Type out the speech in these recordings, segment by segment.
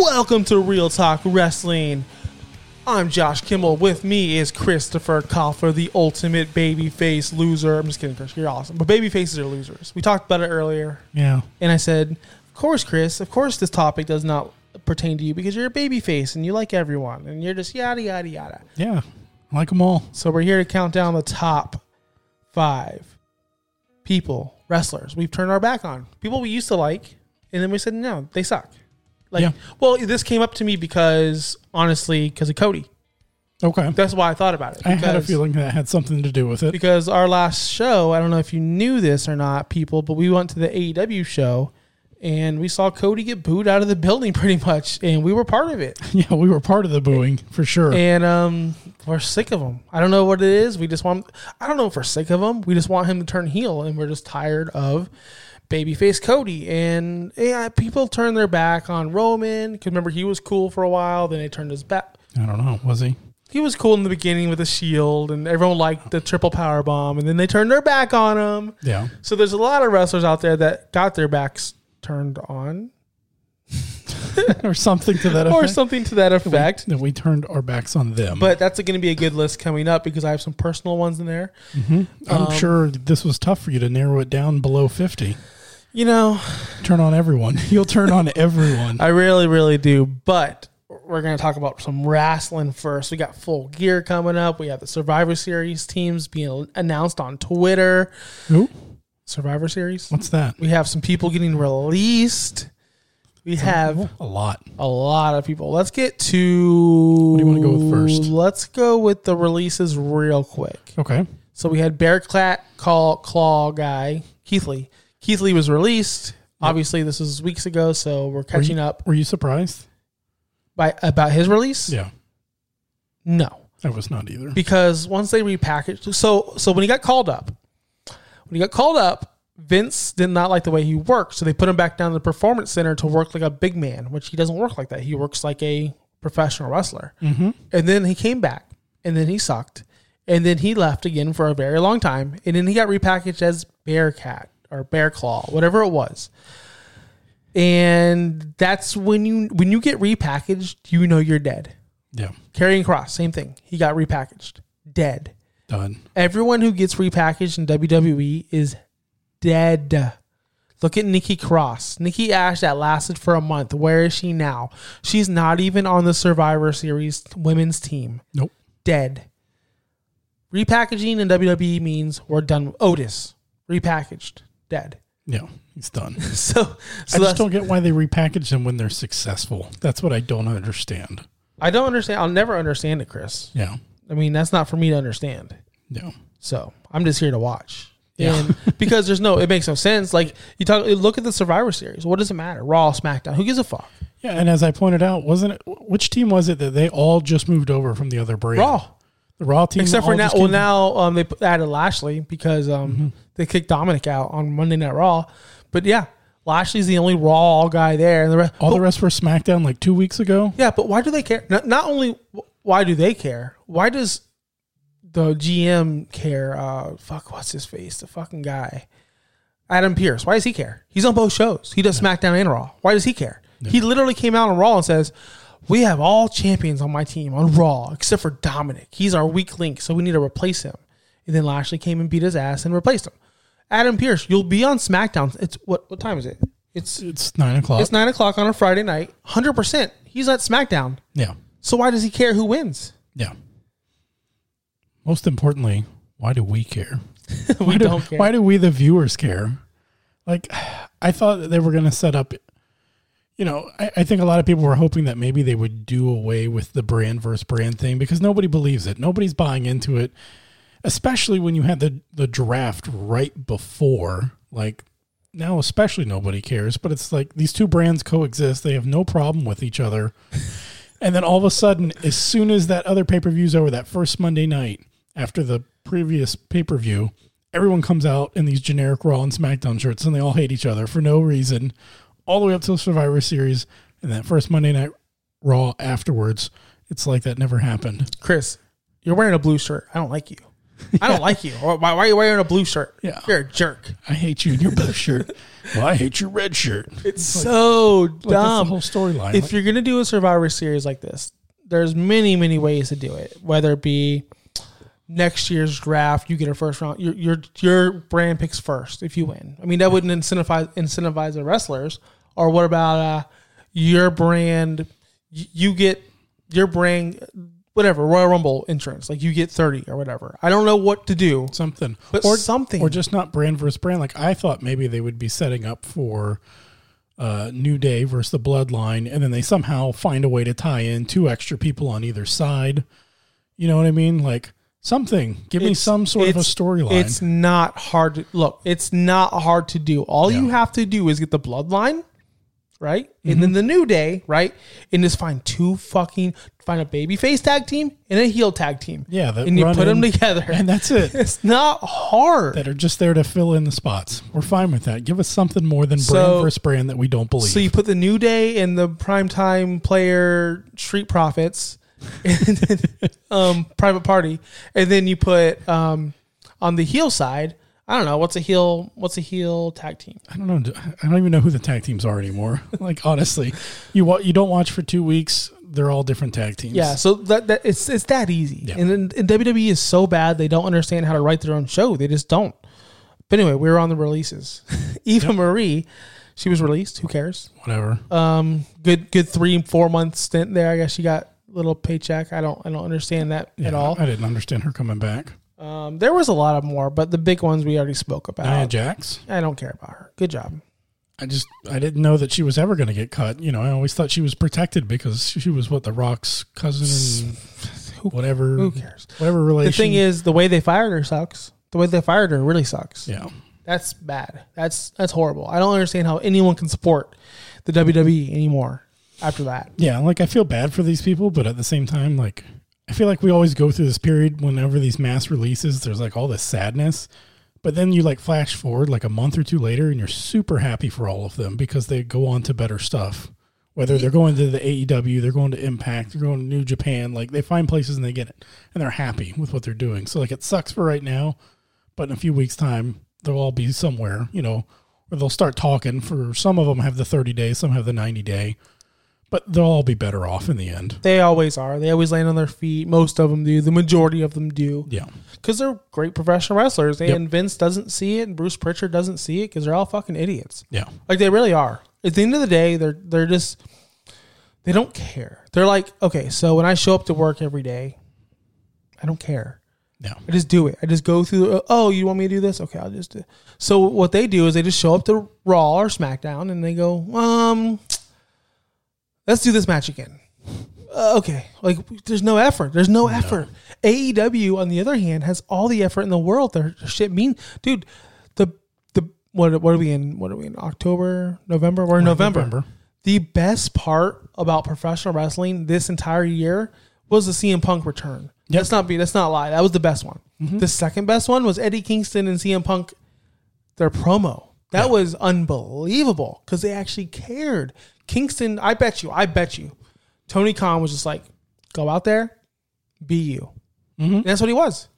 Welcome to Real Talk Wrestling. I'm Josh Kimmel. With me is Christopher Koffer, the ultimate babyface loser. I'm just kidding, Chris. You're awesome. But baby faces are losers. We talked about it earlier. Yeah. And I said, Of course, Chris, of course this topic does not pertain to you because you're a baby face and you like everyone and you're just yada, yada, yada. Yeah. I like them all. So we're here to count down the top five people, wrestlers we've turned our back on. People we used to like, and then we said, no, they suck. Like, Yeah. well, this came up to me because, honestly, because of Cody. Okay. That's why I thought about it. I had a feeling that had something to do with it. because our last show, I don't know if you knew this or not, people, but we went to the AEW show and we saw Cody get booed out of the building pretty much, and we were part of it. Yeah, we were part of the booing for sure. And um, we're sick of him. I don't know what it is. We just want. I don't know if we're sick of him. We just want him to turn heel, and we're just tired of babyface Cody. And yeah, people turned their back on Roman because remember he was cool for a while. Then they turned his back. I don't know. Was he? He was cool in the beginning with the Shield, and everyone liked the triple power bomb. And then they turned their back on him. Yeah. So there's a lot of wrestlers out there that got their backs turned on, or something to that effect. or something to that effect. That we turned our backs on them. But that's going to be a good list coming up because I have some personal ones in there. I'm um, sure this was tough for you to narrow it down below 50. You know, Turn on everyone. You'll turn on everyone. I really, really do. But we're going to talk about some wrestling first. We got full gear coming up. We have the Survivor Series teams being announced on Twitter. Who? Survivor Series. What's that? We have some people getting released. We have A lot. a lot of people. Let's get to. What do you wanna go with first? Let's go with the releases real quick. Okay. So we had Bear Clat Call Claw guy Keith Lee. Keith Lee was released. Obviously, this was weeks ago, so we're Were catching you, up Were you surprised? by about his release. Yeah. No, I was not either. because once they repackaged, so so when he got called up, when he got called up, Vince did not like the way he worked, so they put him back down to the performance center to work like a big man, which he doesn't work like that. He works like a professional wrestler. Mm-hmm. And then he came back, and then he sucked, and then he left again for a very long time, and then he got repackaged as Bearcat or Bear Claw, whatever it was. And that's when you when you get repackaged, you know you're dead. Yeah. Karrion Kross, same thing. He got repackaged, dead. Done. Everyone who gets repackaged in WWE is dead. Look at Nikki Cross. Nikki Ash that lasted for a month. Where is she now? She's not even on the Survivor Series women's team. Nope. Dead. Repackaging in WWE means we're done. Otis repackaged, dead. Yeah. He's done. So, so I just don't get why they repackage them when they're successful. That's what I don't understand. I don't understand. I'll never understand it, Chris. Yeah. I mean, that's not for me to understand. Yeah. So I'm just here to watch. Yeah. And because there's no, it makes no sense. Like you talk, look at the Survivor Series. What does it matter? Raw, SmackDown. Who gives a fuck? Yeah, and as I pointed out, wasn't it which team was it that they all just moved over from the other brand? Raw, The Raw team, except for now. Well, now um, they added Lashley because um, Mm-hmm. they kicked Dominic out on Monday Night Raw. But yeah, Lashley's the only Raw guy there, and the rest. all the rest were SmackDown like two weeks ago. Yeah, but why do they care? Not, not only why do they care? Why does the GM care? Uh, fuck, what's his face? The fucking guy, Adam Pearce. Why does he care? He's on both shows. He does SmackDown and Raw. Why does he care? He literally came out on Raw and says, "We have all champions on my team on Raw except for Dominic. He's our weak link, so we need to replace him." And then Lashley came and beat his ass and replaced him. Adam Pearce, you'll be on SmackDown. It's what? What time is it? It's It's nine o'clock. it's nine o'clock on a Friday night. Hundred percent. He's at SmackDown. yeah, So why does he care who wins? yeah. Most importantly, Why do we care? we Why do, don't care. Why do we, the viewers, care? Like, I thought that they were going to set up. You know, I, I think a lot of people were hoping that maybe they would do away with the brand versus brand thing because nobody believes it. Nobody's buying into it, especially when you had the the draft right before. Like now, especially nobody cares. But it's like these two brands coexist; they have no problem with each other. And then all of a sudden, as soon as that other pay per view's over, that first Monday night after the previous pay per view, everyone comes out in these generic Raw and SmackDown shirts and they all hate each other for no reason, all the way up to the Survivor Series. And that first Monday night Raw afterwards, it's like that never happened. Chris, you're wearing a blue shirt. I don't like you. I don't like you. Why, why are you wearing a blue shirt? Yeah. You're a jerk. I hate you in your blue shirt. Well, I hate your red shirt. It's so Like, dumb. whole storyline. if Like, you're gonna do a Survivor Series like this, there's many, many ways to do it. Whether it be next year's draft, you get a first round. Your your your brand picks first if you win. I mean, that wouldn't incentivize incentivize the wrestlers. Or what about uh, your brand? You get your brand, whatever Royal Rumble entrance. Like you get thirty or whatever. I don't know what to do. something. But or something. Or just not brand versus brand. Like I thought maybe they would be setting up for uh, New Day versus the Bloodline, and then they somehow find a way to tie in two extra people on either side. You know what I mean? Like something. Give me some sort of a it's- storyline. It's not hard to look. It's not hard to do. All you have to do is get the bloodline, right, and Mm-hmm. then the new day, right, and just find two fucking find a baby face tag team and a heel tag team. Yeah, and you put them together, and that's it. It's not hard. that are just there to fill in the spots. We're fine with that. Give us something more than brand So- versus brand that we don't believe. So you put the new day and the primetime player Street Profits, and then, um, private party, and then you put um, on the heel side. I don't know what's a heel. What's a heel tag team? I don't know. I don't even know who the tag teams are anymore. like honestly, you wa- you don't watch for two weeks. They're all different tag teams. Yeah, so that, that it's it's that easy. Yeah. And, then and WWE is so bad they don't understand how to write their own show. They just don't. But anyway, we were on the releases. Eva Marie, she was released. Who cares? whatever. Um, good good three four month stint there. I guess she got a little paycheck. I don't I don't understand that Yeah, at all. I didn't understand her coming back. Um, there was a lot of more, but the big ones we already spoke about. Nia Jax. I don't care about her. Good job. I just I didn't know that she was ever going to get cut. You know, I always thought she was protected because she was what the Rock's cousin and whatever. Who cares? Whatever relation. The thing is, the way they fired her sucks. The way they fired her really sucks. yeah, That's bad. That's that's horrible. I don't understand how anyone can support the WWE anymore after that. yeah. Like I feel bad for these people, but at the same time, like I feel like we always go through this period whenever these mass releases. There's like all this sadness. But then you like flash forward like a month or two later, and you're super happy for all of them because they go on to better stuff. Whether they're going to the AEW, they're going to Impact, they're going to New Japan, like they find places and they get it, and they're happy with what they're doing. So like it sucks for right now, but in a few weeks' time they'll all be somewhere, you know, where they'll start talking. For some of them have the 30 days, some have the 90 day, but they'll all be better off in the end. They always are. They always land on their feet. Most of them do. The majority of them do. Yeah, Because they're great professional wrestlers. Yep. And Vince doesn't see it, and Bruce Prichard doesn't see it because they're all fucking idiots. yeah, Like they really are. At the end of the day, they're they're just they don't care. They're like, okay, so when I show up to work every day, I don't care. yeah, I just do it. I just go through. Oh, you want me to do this? Okay, I'll just do. It. So what they do is they just show up to Raw or SmackDown and they go, um, let's do this match again. Uh, okay, like there's no effort. There's no effort. AEW on the other hand has all the effort in the world. Their shit mean, dude. The the what what are we in? What are we in? October, November? We're in November. November. The best part about professional wrestling this entire year was the CM Punk return. Yep. Let's not be. Let's not lie. That was the best one. The second best one was Eddie Kingston and CM Punk. Their promo that Yeah. was unbelievable because they actually cared. Kingston, I bet you, I bet you, Tony Khan was just like, go out there, be you. And that's what he was.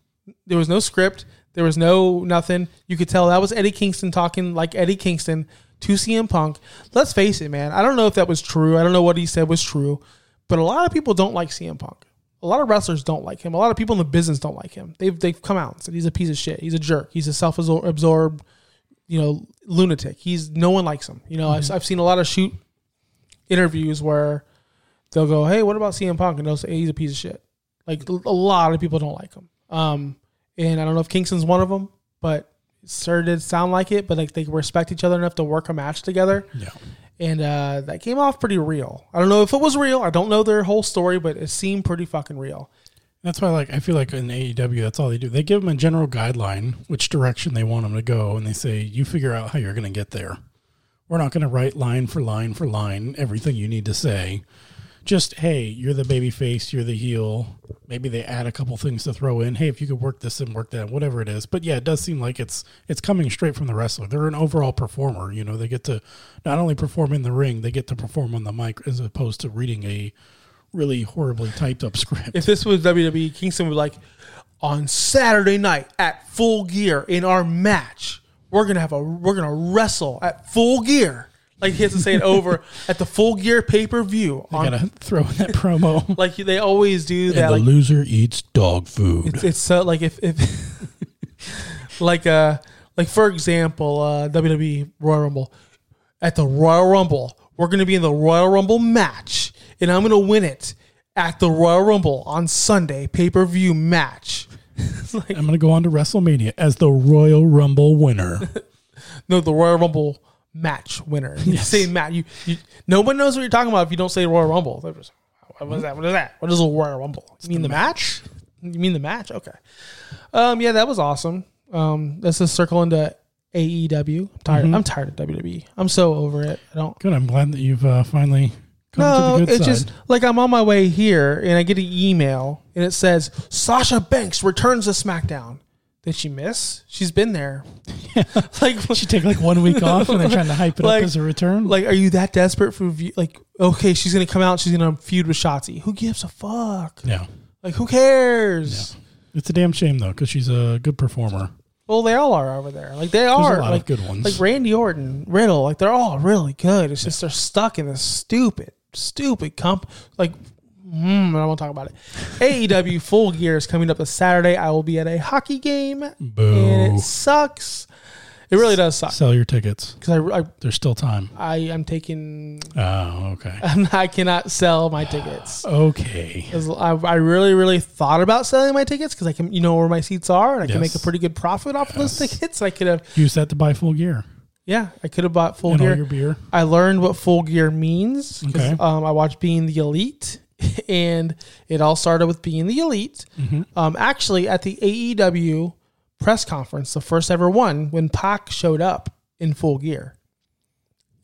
There was no script. There was no nothing. You could tell that was Eddie Kingston talking like Eddie Kingston to CM Punk. Let's face it, man. I don't know if that was true. I don't know what he said was true, but a lot of people don't like CM Punk. A lot of wrestlers don't like him. A lot of people in the business don't like him. They've they've come out and said he's a piece of shit. He's a jerk. He's a self-absorbed, you know, lunatic. He's no one likes him. You know, I've, I've seen a lot of shoot interviews where they'll go, "Hey, what about CM Punk?" and they'll say hey, he's a piece of shit. Like a lot of people don't like him. Um, and I don't know if Kingston's one of them, but it sure did sound like it. But like they respect each other enough to work a match together, Yeah. and uh, that came off pretty real. I don't know if it was real. I don't know their whole story, but it seemed pretty fucking real. That's why, like, I feel like in AEW, that's all they do. They give them a general guideline, which direction they want them to go, and they say, "You figure out how you're going to get there." We're not going to write line for line for line everything you need to say. Just hey, you're the baby face, you're the heel. Maybe they add a couple things to throw in. Hey, if you could work this and work that, whatever it is. But yeah, it does seem like it's it's coming straight from the wrestler. They're an overall performer. You know, they get to not only perform in the ring, they get to perform on the mic as opposed to reading a really horribly typed up script. If this was WWE, Kingston would be like, on Saturday night at Full Gear in our match, we're gonna have a we're gonna wrestle at Full Gear. Like he has to say it over at the Full Gear pay per view. I gotta throw in that promo. Like they always do and that. the Like loser eats dog food. it's, it's so like if if like uh like for example uh WWE Royal Rumble at the Royal Rumble we're gonna be in the Royal Rumble match and I'm gonna win it at the Royal Rumble on Sunday pay per view match. Like I'm gonna go on to WrestleMania as the Royal Rumble winner. no the Royal Rumble match winner. You say match. You, you no one knows what you're talking about if you don't say Royal Rumble. They're just, What is that? What is that? What is a Royal Rumble? You mean the match? You mean the match? Okay. Um, yeah, that was awesome. Um, let's just circle into AEW. I'm tired. I'm tired of WWE. I'm so over it. I don't. Good. I'm glad that you've uh, finally come No, to the good it's side. just like I'm on my way here and I get an email and it says Sasha Banks returns to SmackDown. Did she miss? She's been there. like, she take like one week off and they're trying to hype it Like- up as a return. like, are you that desperate for? Like, okay, she's gonna come out. She's gonna feud with Shotzi. Who gives a fuck? yeah, Like, who cares? it's a damn shame though because she's a good performer. Well, they all are over there. Like, they There's are. a lot like, of good ones. like Randy Orton, Riddle. Like, they're all really good. It's just they're stuck in this stupid, stupid comp. Like, mm, I don't want to talk about it. AEW Full Gear is coming up this Saturday. I will be at a hockey game, and it sucks. It really does suck Sell your tickets. because I, I There's still time. I am taking. Oh, okay. I cannot sell my tickets. okay. I, I really, really thought about selling my tickets because I can, you know, where my seats are, and I can make a pretty good profit off of those tickets. I could have, Use that to buy full gear yeah, I could have bought full and gear. your beer. I learned what full gear means. Okay. Um, I watched Being the Elite, and it all started with Being the Elite. Mm-hmm. Um, actually, at the AEW press conference, the first ever one, when Pac showed up in full gear,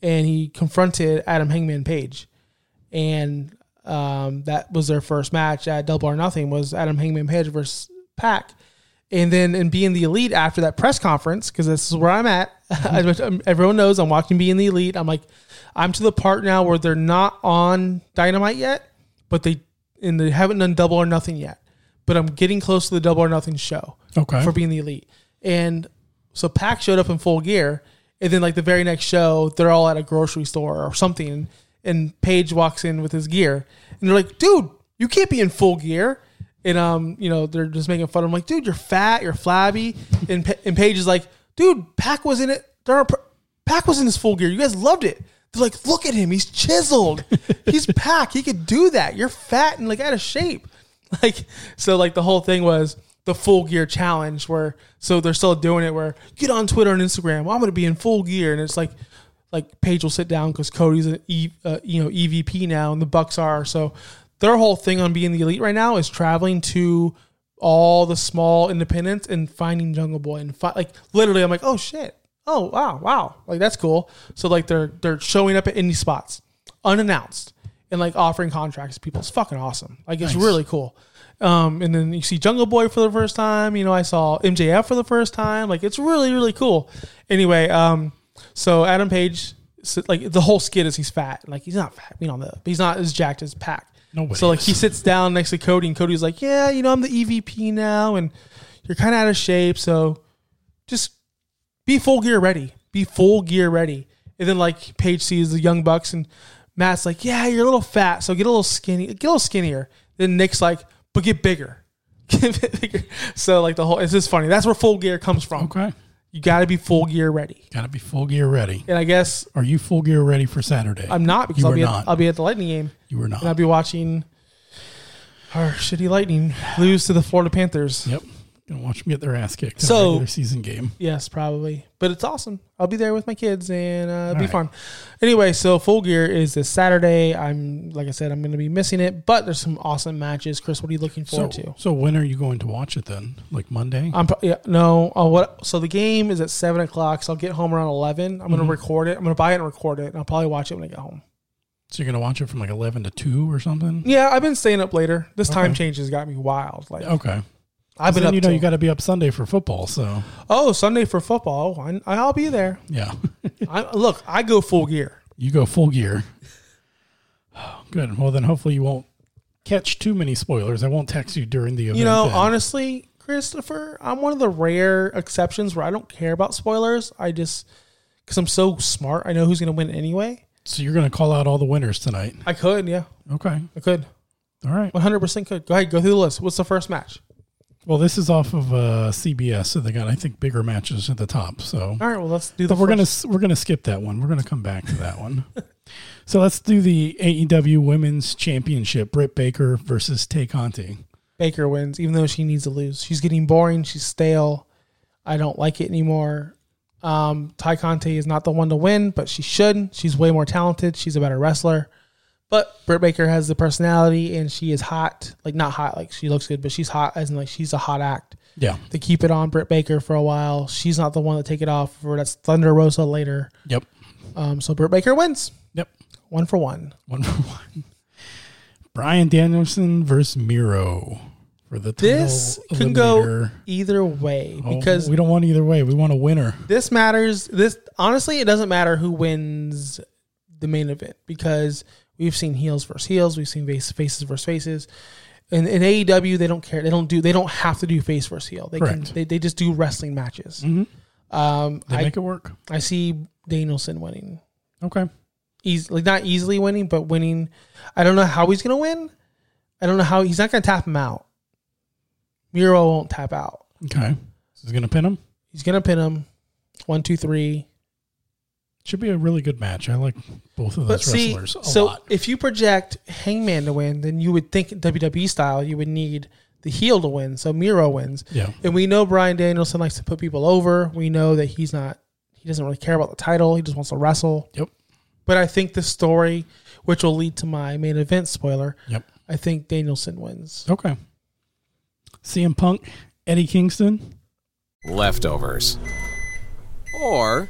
and he confronted Adam Hangman Page, and um, that was their first match at Double or Nothing was Adam Hangman Page versus Pac. And then in being the elite after that press conference, because this is where I'm at. Um, everyone knows I'm watching being the elite. I'm like, I'm to the part now where they're not on Dynamite yet, but they and they haven't done Double or Nothing yet. But I'm getting close to the Double or Nothing show Okay. for being the elite. And so Pac showed up in full gear, and then like the very next show, they're all at a grocery store or something, and Page walks in with his gear, and they're like, "Dude, you can't be in full gear." And um, you know, they're just making fun. I'm like, "Dude, you're fat, you're flabby," and Pa- and Page is like, "Dude, Pac was in it. There, Pac was in his full gear. You guys loved it." They're like, "Look at him. He's chiseled. He's Pac. He could do that. You're fat and like out of shape." Like so, like the whole thing was the full gear challenge where so they're still doing it where get on Twitter and Instagram. Well, I'm going to be in full gear, and it's like like Page will sit down because Cody's an e, uh, you know EVP now, and the Bucks are so their whole thing on being the elite right now is traveling to all the small independents and finding Jungle Boy and fi- like literally, I'm like, oh shit, oh wow, wow, like that's cool. So like they're they're showing up at indie spots unannounced and like offering contracts to people. It's fucking awesome. Like it's Nice. really cool. Um, and then you see Jungle Boy for the first time. You know, I saw MJF for the first time. Like it's really really cool. Anyway, um, so Adam Page, so, like the whole skit is he's fat. Like he's not fat. We don't know. But he's not as jacked as Pac. Nobody So like is. he sits down next to Cody, and Cody's like, "Yeah, you know, I'm the EVP now, and you're kind of out of shape, so just be full gear ready. Be full gear ready." And then like Page sees the Young Bucks, and Matt's like, "Yeah, you're a little fat, so get a little skinny, get a little skinnier." Then Nick's like, "But get bigger." Get bigger. so like the whole it's just funny. That's where full gear comes from. Okay. You got to be full gear ready. Got to be full gear ready. And I guess Are you full gear ready for Saturday? I'm not because You I'll be not. at, I'll be at the Lightning game. you were not. and I'll be watching our shitty Lightning lose to the Florida Panthers. Yep. Gonna watch them get their ass kicked in So- a regular season game. Yes, probably. But it's awesome. I'll be there with my kids and uh, it'll be right. fun. Anyway, so Full Gear is this Saturday. I'm like I said, I'm going to be missing it, but there's some awesome matches. Chris, what are you looking So, forward to? so when are you going to watch it then? Like Monday? I'm pro- yeah, no. Uh, what? So the game is at seven o'clock. So I'll get home around eleven. I'm going to Mhm. record it. I'm going to buy it and record it, and I'll probably watch it when I get home. so you're gonna watch it from like eleven to two or something? Yeah, I've been staying up later. This time change has got me wild. Like Okay. I've been then up. you know till- you got to be up Sunday for football. So oh Sunday for football. I, I'll be there. yeah, I, look, I go full gear. you go full gear. Good. Well, then hopefully you won't catch too many spoilers. I won't text you during the event. You know, then. honestly, Christopher, I'm one of the rare exceptions where I don't care about spoilers. I just because I'm so smart, I know who's going to win anyway. so you're gonna call out all the winners tonight. I could, yeah, Okay. I could, All right. 100 percent could. Go ahead, go through the list. What's the first match? Well, this is off of uh, CBS, so they got I think bigger matches at the top. So All right, well let's do the. But we're gonna we're gonna skip that one. We're gonna come back to that one. so let's do the AEW Women's Championship: Britt Baker versus Tay Conti. Baker wins, even though she needs to lose. She's getting boring. She's stale. I don't like it anymore. Um, Tay Conti is not the one to win, but she should. She's way more talented. She's a better wrestler. But Britt Baker has the personality, and she is hot. Like not hot, like she looks good, but she's hot as in like she's a hot act. Yeah. To keep it on Britt Baker for a while. She's not the one to take it off. For that's Thunder Rosa later. Yep. Um, so Britt Baker wins. Yep. One for one. One for one. Bryan Danielson versus Miro for the title This can go eliminator. either way Oh, because we don't want either way. We want a winner. this matters. This honestly, it doesn't matter who wins the main event because we've seen heels versus heels, we've seen face, faces versus faces. In, in AEW, they don't care. They don't do. They don't have to do face versus heel. They can. They, they just do wrestling matches. Mhm. Um, They I, make it work. I see Danielson winning. Okay. Easy, like not easily winning, but winning. I don't know how he's gonna win. I don't know how he's not gonna tap him out. Miro won't tap out. Okay. So he's gonna pin him. He's gonna pin him. One, two, three. Should be a really good match. I like both of But those see, wrestlers a so lot. if you project Hangman to win, then you would think WWE style you would need the heel to win. So Miro wins, Yeah. and we know Bryan Danielson likes to put people over. We know that he's not. He doesn't really care about the title. He just wants to wrestle. Yep. But I think the story, which will lead to my main event spoiler, Yep. I think Danielson wins. Okay. CM Punk, Eddie Kingston. leftovers, or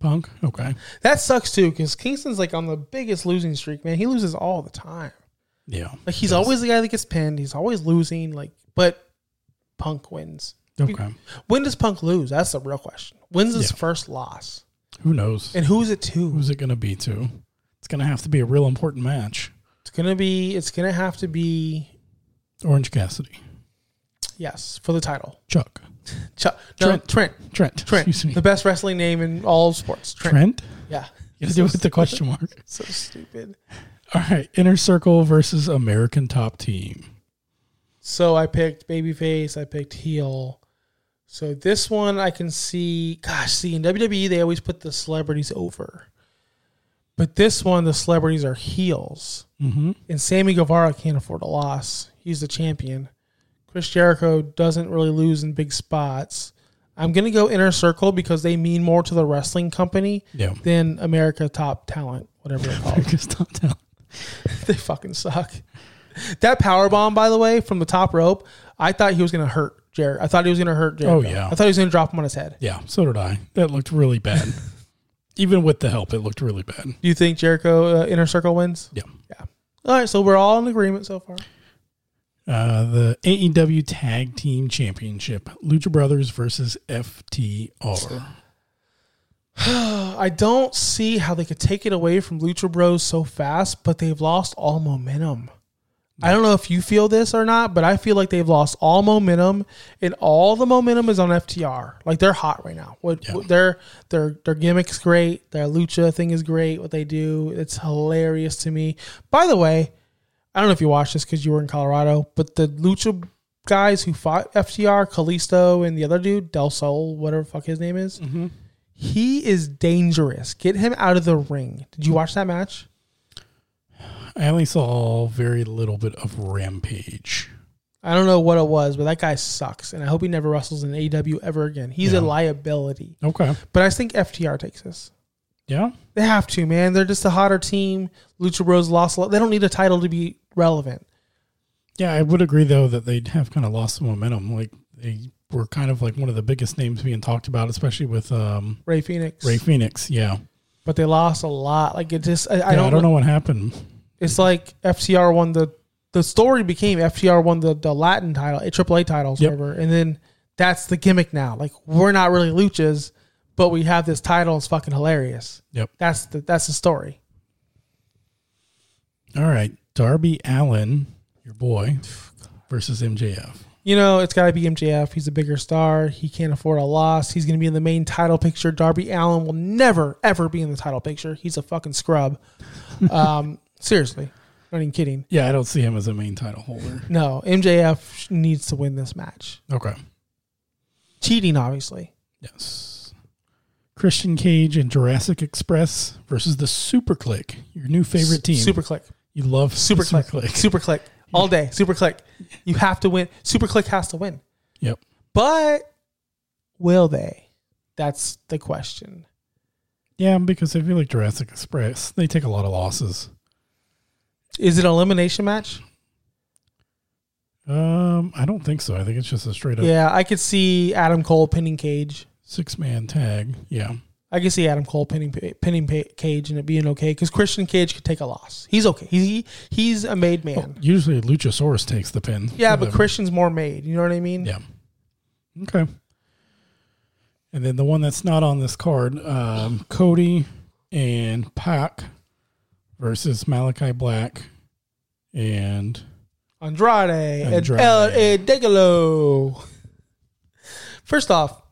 Punk. Okay. That sucks too, because Kingston's like on the biggest losing streak. Man, he loses all the time. Yeah. Like he's always the guy that gets pinned. He's always losing. Like, but Punk wins. Okay. When does Punk lose? That's the real question. When's his Yeah. first loss? Who knows? And who's it to? Who's it going to be to? It's going to have to be a real important match. It's gonna be. It's gonna have to be. Orange Cassidy. Yes, for the title. Chuck. Ch- no, Trent. Trent. Trent. Trent. Excuse me. The best wrestling name in all sports. Trent. Trent? Yeah. You got to do it with the question mark. So stupid. All right. Inner Circle versus American Top Team. So I picked babyface. I picked heel. So this one I can see. Gosh, see in WWE they always put the celebrities over, but this one the celebrities are heels, Mm-hmm. and Sammy Guevara can't afford a loss. He's the champion. Chris Jericho doesn't really lose in big spots. I'm gonna go inner circle because they mean more to the wrestling company Yeah. than America Top Talent, whatever they're called. America's Top Talent. they fucking suck. That power bomb, by the way, from the top rope, I thought he was gonna hurt Jared. I thought he was gonna hurt Jared. Oh, yeah. I thought he was gonna drop him on his head. Yeah. So did I. That looked really bad. Even with the help, it looked really bad. Do you think Jericho uh, inner circle wins? Yeah. Yeah. All right, so we're all in agreement so far. Uh, the AEW Tag Team Championship, Lucha Brothers versus FTR. I don't see how they could take it away from Lucha Bros so fast, but they've lost all momentum. I don't know if you feel this or not, but I feel like they've lost all momentum, and all the momentum is on FTR. Like they're hot right now. What, Yeah. what their their their gimmick's great. Their lucha thing is great. What they do, it's hilarious to me. By the way, I don't know if you watched this because you were in Colorado, but the lucha guys who fought FTR, Kalisto, and the other dude, Del Sol, whatever the fuck his name is, mm-hmm. he is dangerous. Get him out of the ring. Did you watch that match? I only saw very little bit of Rampage. I don't know what it was, but that guy sucks, and I hope he never wrestles in AEW ever again. He's Yeah. a liability. Okay. But I think FTR takes this. Yeah. They have to, man. They're just a hotter team. Lucha Bros lost. a lot. They don't need a title to be relevant. Yeah, I would agree though that they have kind of lost some momentum. Like they were kind of like one of the biggest names being talked about, especially with um, Rey Fenix, Rey Fenix. Yeah. but they lost a lot. Like it just, I, I don't, I don't know what happened. It's like FTR won the. The story became FTR won the, the Latin title, a AAA titles, Yep. whatever, and then that's the gimmick now. Like we're not really luchas, but we have this title. It's fucking hilarious. Yep. That's the that's the story. All right. Darby Allin, your boy, versus MJF. You know, it's got to be MJF. He's a bigger star. He can't afford a loss. He's going to be in the main title picture. Darby Allin will never, ever be in the title picture. He's a fucking scrub. um, seriously. Not even kidding. Yeah, I don't see him as a main title holder. No, MJF needs to win this match. Okay. Cheating, obviously. Yes. Christian Cage and Jurassic Express versus the Super Kliq, your new favorite team. Super Kliq. You love Super the click. Super Kliq. All day. Super Kliq. You have to win. Super Kliq has to win. Yep. But will they? That's the question. Yeah, because I feel like Jurassic Express, they take a lot of losses. Is it an elimination match? Um, I don't think so. I think it's just a straight up Yeah, I could see Adam Cole pinning Cage. Six man tag. Yeah. I can see Adam Cole pinning pinning Cage and it being okay because Christian Cage could take a loss. He's okay. He he's a made man. Well, usually Luchasaurus takes the pin. yeah, but them. Christian's more made. You know what I mean? Yeah. Okay. And then the one that's not on this card, um, Cody and Pac versus Malachi Black and Andrade, and Andrade. El Idegalo. First off,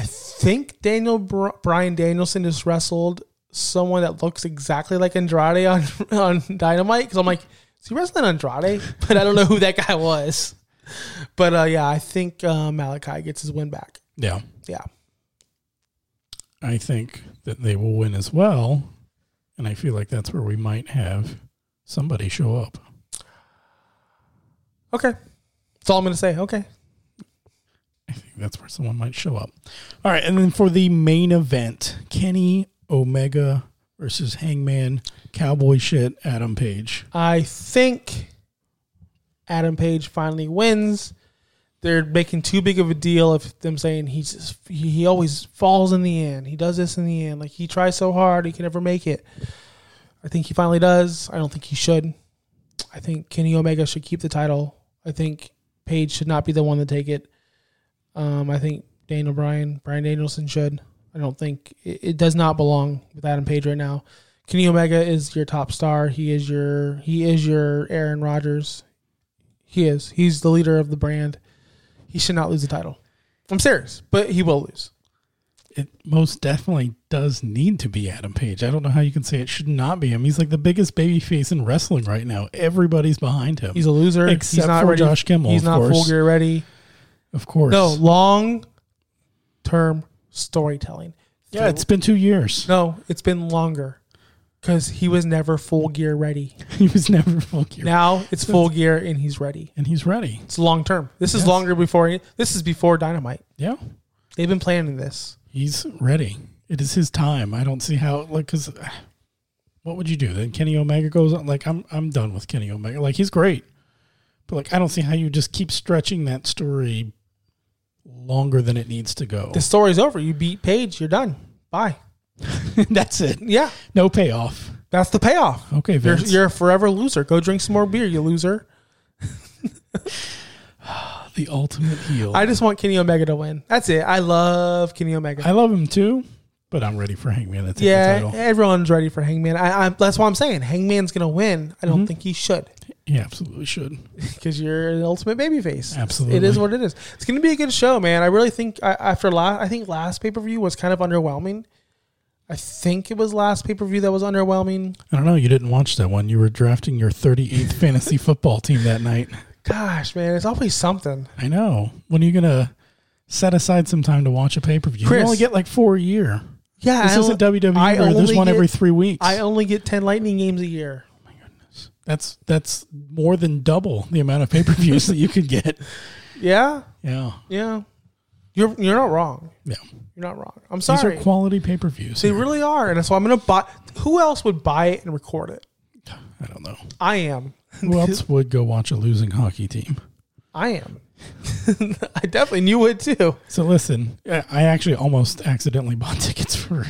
I think Daniel Br- Bryan Danielson just wrestled someone that looks exactly like Andrade on on Dynamite because I'm like, is he wrestling Andrade? But I don't know who that guy was. But uh, yeah, I think uh, Malachi gets his win back. yeah, Yeah. I think that they will win as well. And I feel like that's where we might have somebody show up. Okay. That's all I'm going to say. Okay. That's where someone might show up. All right, and then for the main event, Kenny Omega versus Hangman Cowboy shit Adam Page. I think Adam Page finally wins. They're making too big of a deal of them saying he's just, he, he always falls in the end. He does this in the end. Like he tries so hard, he can never make it. I think he finally does. I don't think he should. I think Kenny Omega should keep the title. I think Page should not be the one to take it. Um, I think Daniel Bryan, Brian Danielson should. I don't think it, it does not belong with Adam Page right now. Kenny Omega is your top star. He is your he is your Aaron Rodgers. He is. He's the leader of the brand. He should not lose the title. I'm serious, but he will lose. It most definitely does need to be Adam Page. I don't know how you can say it should not be him. He's like the biggest baby face in wrestling right now. Everybody's behind him. He's a loser. Except he's not for ready. Josh Kimmel, He's of not course. full gear ready. Of course. No, long term storytelling. yeah, it's been two years. no, it's been longer because he was never full gear ready. He was never full gear, Now it's full gear and he's ready. and he's ready. It's long term. This is Yes. longer before. This is before Dynamite. Yeah, They've been planning this. he's ready. It is his time. I don't see how like because uh, what would you do then? Kenny Omega goes on like I'm I'm done with Kenny Omega. Like he's great, but like I don't see how you just keep stretching that story longer than it needs to go. The story's over. You beat Page. You're done. Bye. That's it. Yeah, No payoff. that's the payoff. Okay, You're, you're a forever loser. Go drink some more beer, you loser. the ultimate heel. I just want Kenny Omega to win. That's it. I love Kenny Omega. I love him too, but I'm ready for Hangman to take yeah, the title. everyone's ready for Hangman. I, I, that's why I'm saying Hangman's gonna win. I don't Mm-hmm. think he should. He absolutely should. because you're an ultimate baby face. Absolutely. it is what it is. It's going to be a good show, man. I really think I, after last, I think last pay per view was kind of underwhelming. I think it was last pay per view that was underwhelming. I don't know. You didn't watch that one. You were drafting your 38th fantasy football team that night. Gosh, man, it's always something. I know. When are you gonna set aside some time to watch a pay per view? You only get like four a year. Yeah, This I isn't WWE there's one get- every three weeks. I only get ten lightning games a year. That's that's more than double the amount of pay per views that you could get. Yeah, Yeah, yeah. You're you're not wrong. yeah. You're not wrong. I'm sorry. These are quality pay per views. they really are, and so I'm gonna buy. Who else would buy it and record it? I don't know. I am. Who else would go watch a losing hockey team? I am. I definitely knew it too. So listen, I actually almost accidentally bought tickets for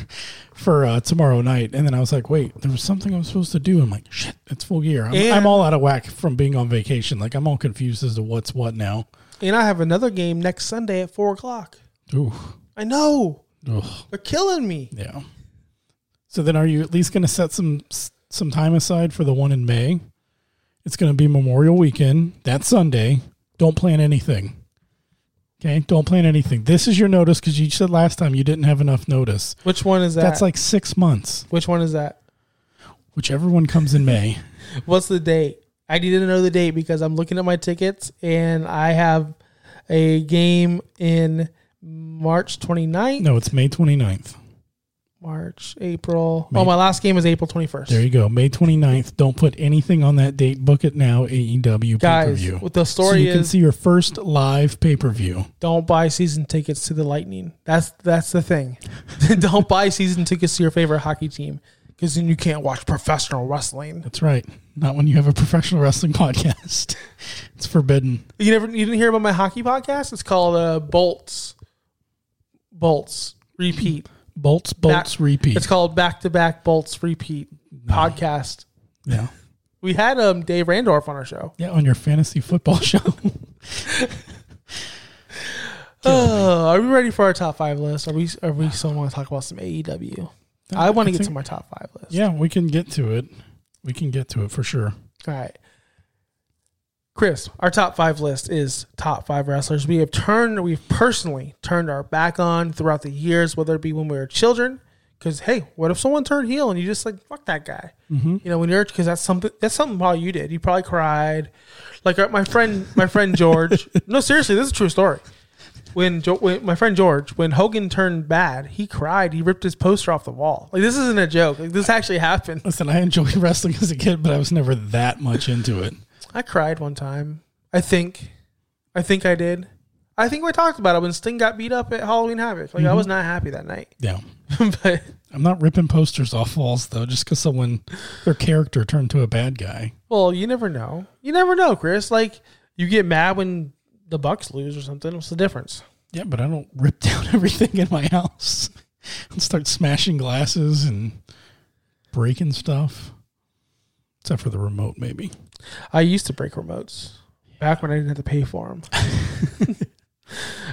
for uh, tomorrow night, and then I was like, wait, there was something I was supposed to do. I'm like, shit, it's full gear. I'm, And- I'm all out of whack from being on vacation. Like I'm all confused as to what's what now. And I have another game next Sunday at four o'clock. Ooh, I know Ugh. they're killing me. yeah. So then, are you at least going to set some some time aside for the one in May? It's going to be Memorial Weekend. That Sunday. Don't plan anything. Okay, don't plan anything. This is your notice because you said last time you didn't have enough notice. Which one is that? That's like six months. which one is that? Whichever one comes in May. What's the date? I need to know the date because I'm looking at my tickets and I have a game in March 29th. No, it's May 29th. March, April. May- Oh, my last game is April 21st. There you go. May 29th. Don't put anything on that date. Book it now. AEW pay per Guys, view. what the So story you can is see your first live pay per view. don't buy season tickets to the Lightning. That's that's the thing. don't buy season tickets to your favorite hockey team because then you can't watch professional wrestling. That's right. Not when you have a professional wrestling podcast. it's forbidden. You never you didn't hear about my hockey podcast? It's called uh, Bolts. Bolts repeat. Bolts, bolts, Back- repeat. It's called Back to Back Bolts Repeat podcast. yeah. We had um Dave Randorf on our show. Yeah, on your fantasy football show. Uh, are we ready for our top five list? Are we are we still want to talk about some AEW? I want to get to my top five list. yeah, we can get to it. We can get to it for sure. All right. Chris, our top five list is top five wrestlers we have turned, we've personally turned our back on throughout the years, whether it be when we were children. Because hey, what if someone turned heel and you just like fuck that guy? Mm-hmm. You know, when you're because that's something that's something probably you did. You probably cried. Like uh, my friend, my friend George. no, seriously, this is a true story. When, jo- when my friend George, when Hogan turned bad, he cried. He ripped his poster off the wall. Like this isn't a joke. Like this actually happened. Listen, I enjoyed wrestling as a kid, but I was never that much into it. I cried one time. I think, I think I did. I think we talked about it when Sting got beat up at Halloween Havoc. Like I mm-hmm. was not happy that night. Yeah. but I'm not ripping posters off walls though, just because someone their character turned to a bad guy. well, you never know. You never know, Chris. Like you get mad when the Bucks lose or something. What's the difference? Yeah, but I don't rip down everything in my house and start smashing glasses and breaking stuff. Except for the remote, maybe. I used to break remotes back when I didn't have to pay for them.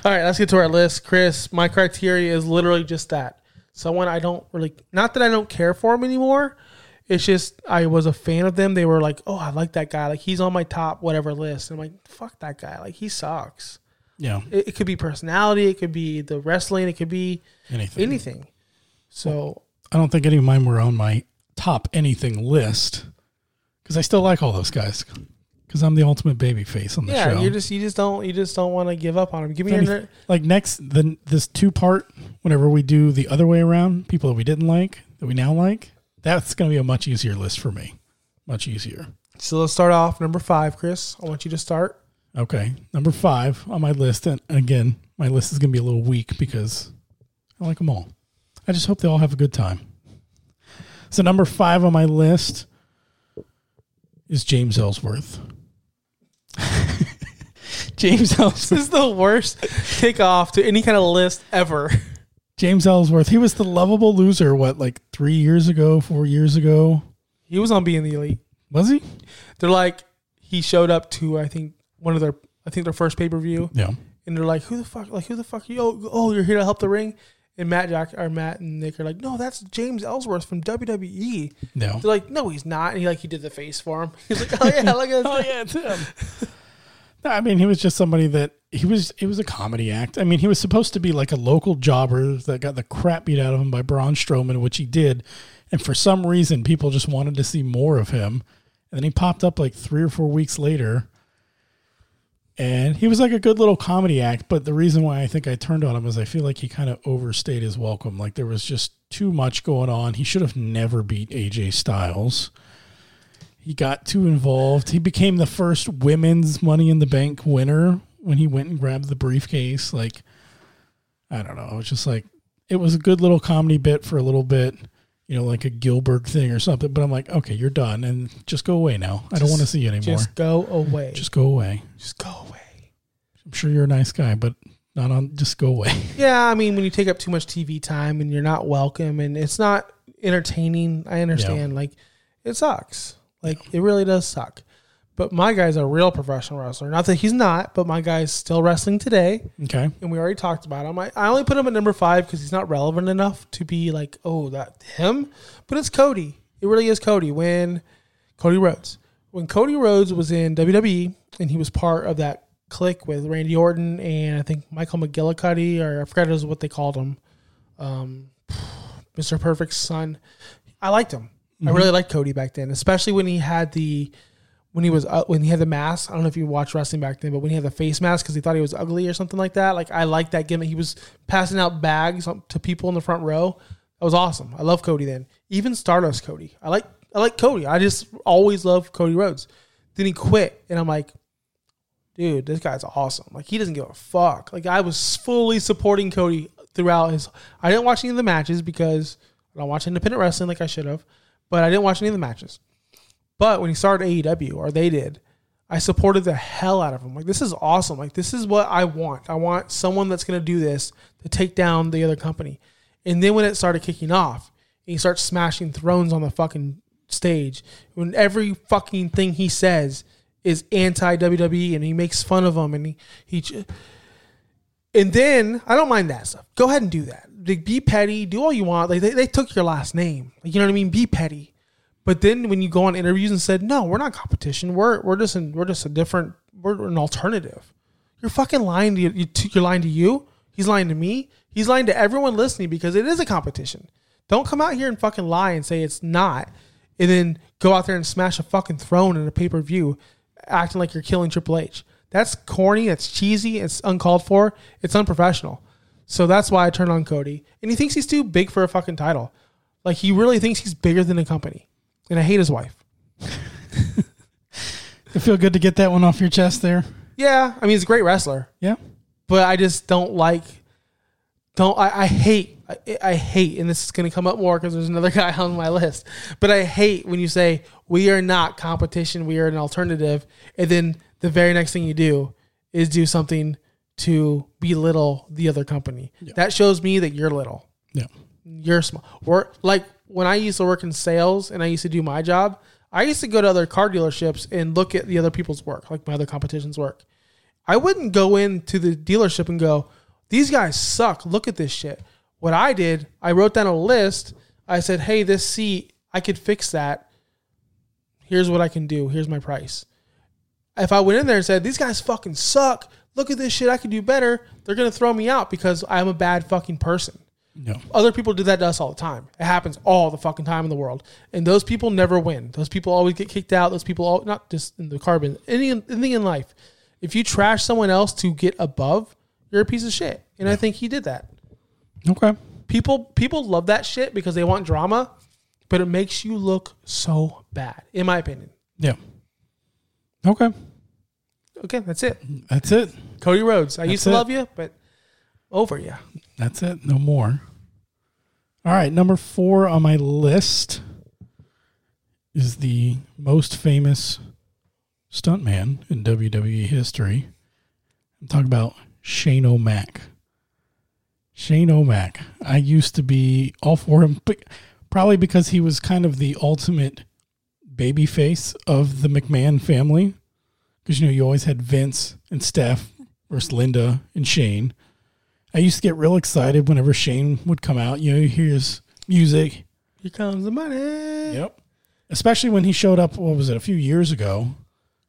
All right, let's get to our list. Chris, my criteria is literally just that. Someone I don't really, not that I don't care for them anymore. It's just I was a fan of them. They were like, oh, I like that guy. Like he's on my top whatever list. And I'm like, fuck that guy. Like he sucks. Yeah, It, it could be personality. It could be the wrestling. It could be anything. anything. So I don't think any of mine were on my top anything list because I still like all those guys because I'm the ultimate baby face on the yeah, show. Yeah, you just you just don't you just don't want to give up on them. Give me your like next the this two part whenever we do the other way around people that we didn't like that we now like that's going to be a much easier list for me much easier So let's start off number five, Chris. I want you to start. okay number five on my list and again my list is going to be a little weak because i like them all i just hope they all have a good time so number five on my list is james ellsworth james ellsworth This is the worst kickoff to any kind of list ever. James Ellsworth, he was the lovable loser, what, like three years ago, four years ago? He was on being the elite. Was he? They're like, he showed up to I think one of their I think their first pay per view, Yeah. and they're like, who the fuck? Like who the fuck? You? Oh, oh, you're here to help the ring. And Matt Jack or Matt and Nick are like, no, that's James Ellsworth from WWE. No. They're like, no, he's not. And he like he did the face for him. He's like, oh yeah, look at Oh yeah, it's him. no, I mean he was just somebody that he was. It was a comedy act. I mean he was supposed to be like a local jobber that got the crap beat out of him by Braun Strowman, which he did, and for some reason people just wanted to see more of him. And then he popped up like three or four weeks later, and he was like a good little comedy act. But the reason why I think I turned on him is I feel like he kind of overstayed his welcome. Like there was just too much going on. He should have never beat AJ Styles. He got too involved. He became the first women's Money in the Bank winner when he went and grabbed the briefcase. Like, I don't know. It was just like, it was a good little comedy bit for a little bit, you know, like a Gillberg thing or something. But I'm like, okay, you're done and just go away now. I don't want to see you anymore. Just go away. Just go away. just go away. I'm sure you're a nice guy, but not on, just go away. Yeah, I mean, when you take up too much TV time and you're not welcome and it's not entertaining, I understand. Like, it sucks. Like, it really does suck. But my guy's a real professional wrestler. Not that he's not, but my guy's still wrestling today. Okay. And we already talked about him. I, I only put him at number five because he's not relevant enough to be like, oh, that him. But it's Cody. It really is Cody. When Cody Rhodes, when Cody Rhodes was in WWE and he was part of that clique with Randy Orton and I think Michael McGillicutty or I forgot what they called him, um, Mr. Perfect's son. I liked him. I really liked Cody back then, especially when he had the when he was uh, when he had the mask. I don't know if you watched wrestling back then, but when he had the face mask because he thought he was ugly or something like that. Like I liked that gimmick. He was passing out bags to people in the front row. That was awesome. I love Cody then. Even Stardust Cody. I like I like Cody. I just always loved Cody Rhodes. Then he quit, and I'm like, dude, this guy's awesome. Like he doesn't give a fuck. Like I was fully supporting Cody throughout his. I didn't watch any of the matches because I don't watch independent wrestling like I should have, but I didn't watch any of the matches. But when he started AEW, or they did, I supported the hell out of him. Like this is awesome. Like this is what I want. I want someone that's gonna do this to take down the other company. And then when it started kicking off, and he starts smashing thrones on the fucking stage, when every fucking thing he says is anti WWE, and he makes fun of them, and he he. And then I don't mind that stuff. Go ahead and do that. Like, be petty. Do all you want. Like they, they took your last name. Like, you know what I mean? Be petty. But then when you go on interviews and said, "No, we're not competition. We're we're just an, we're just a different. We're an alternative." You're fucking lying to you. you- You're lying to you. He's lying to me. He's lying to everyone listening because it is a competition. Don't come out here and fucking lie and say it's not, and then go out there and smash a fucking throne in a pay per view, acting like you're killing Triple H. That's corny. That's cheesy. It's uncalled for. It's unprofessional. So that's why I turned on Cody. And he thinks he's too big for a fucking title. Like he really thinks he's bigger than the company. And I hate his wife. It feel good to get that one off your chest there. Yeah, I mean he's a great wrestler, Yeah. but I just don't like. Don't I, I hate I, I hate and this is going to come up more because there's another guy on my list. But I hate when you say we are not competition, we are an alternative, and then the very next thing you do is do something to belittle the other company. That shows me that you're little. Yeah. you're small. We're like when I used to work in sales and I used to do my job, I used to go to other car dealerships and look at the other people's work, like my other competition's work. I wouldn't go into the dealership and go, these guys suck. Look at this shit. What I did, I wrote down a list. I said, hey, this seat, I could fix that. Here's what I can do. Here's my price. If I went in there and said, these guys fucking suck. Look at this shit. I could do better. They're going to throw me out because I'm a bad fucking person No. other people do that to us all the time. It happens all the fucking time in the world, and those people never win. Those people always get kicked out. Those people, all, not just in the carbon, any anything in life. If you trash someone else to get above, you're a piece of shit. And I think he did that. Okay. People people love that shit because they want drama, but it makes you look so bad, in my opinion. Yeah. Okay. Okay, that's it. That's it. Cody Rhodes. I used to it. love you, but over you. That's it. No more. All right. Number four on my list is the most famous stuntman in WWE history. I'm talking about Shane O'Mac. Shane O'Mac. I used to be all for him, but probably because he was kind of the ultimate baby face of the McMahon family. Because, you know, you always had Vince and Steph versus Linda and Shane. I used to get real excited whenever Shane would come out. You know, you hear his music. Here comes the money. Yep. Especially when he showed up. What was it? A few years ago.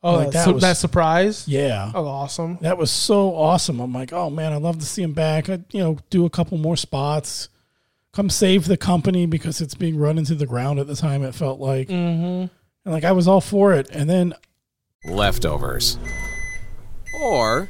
Oh, Like, that, that su- was- that surprise. Yeah. Oh, awesome. That was so awesome. I'm like, oh man, I'd love to see him back. I'd, you know, do a couple more spots. Come save the company because it's being run into the ground at the time. It felt like, mm-hmm. and like I was all for it. And then Leftovers. Or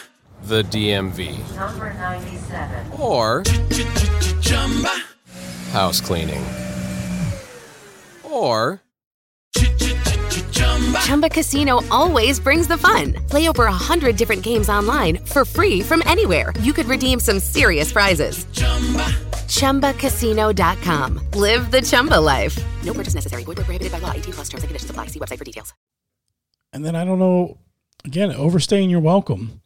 the DMV. Number 97. Or house cleaning. Or Chumba Casino always brings the fun. Play over a hundred different games online for free from anywhere. You could redeem some serious prizes. ChumbaCasino.com. Live the Chumba life. No purchase necessary. Void where prohibited by law. 18 plus terms and conditions apply. See website for details. and then I don't know. Again, overstaying your welcome.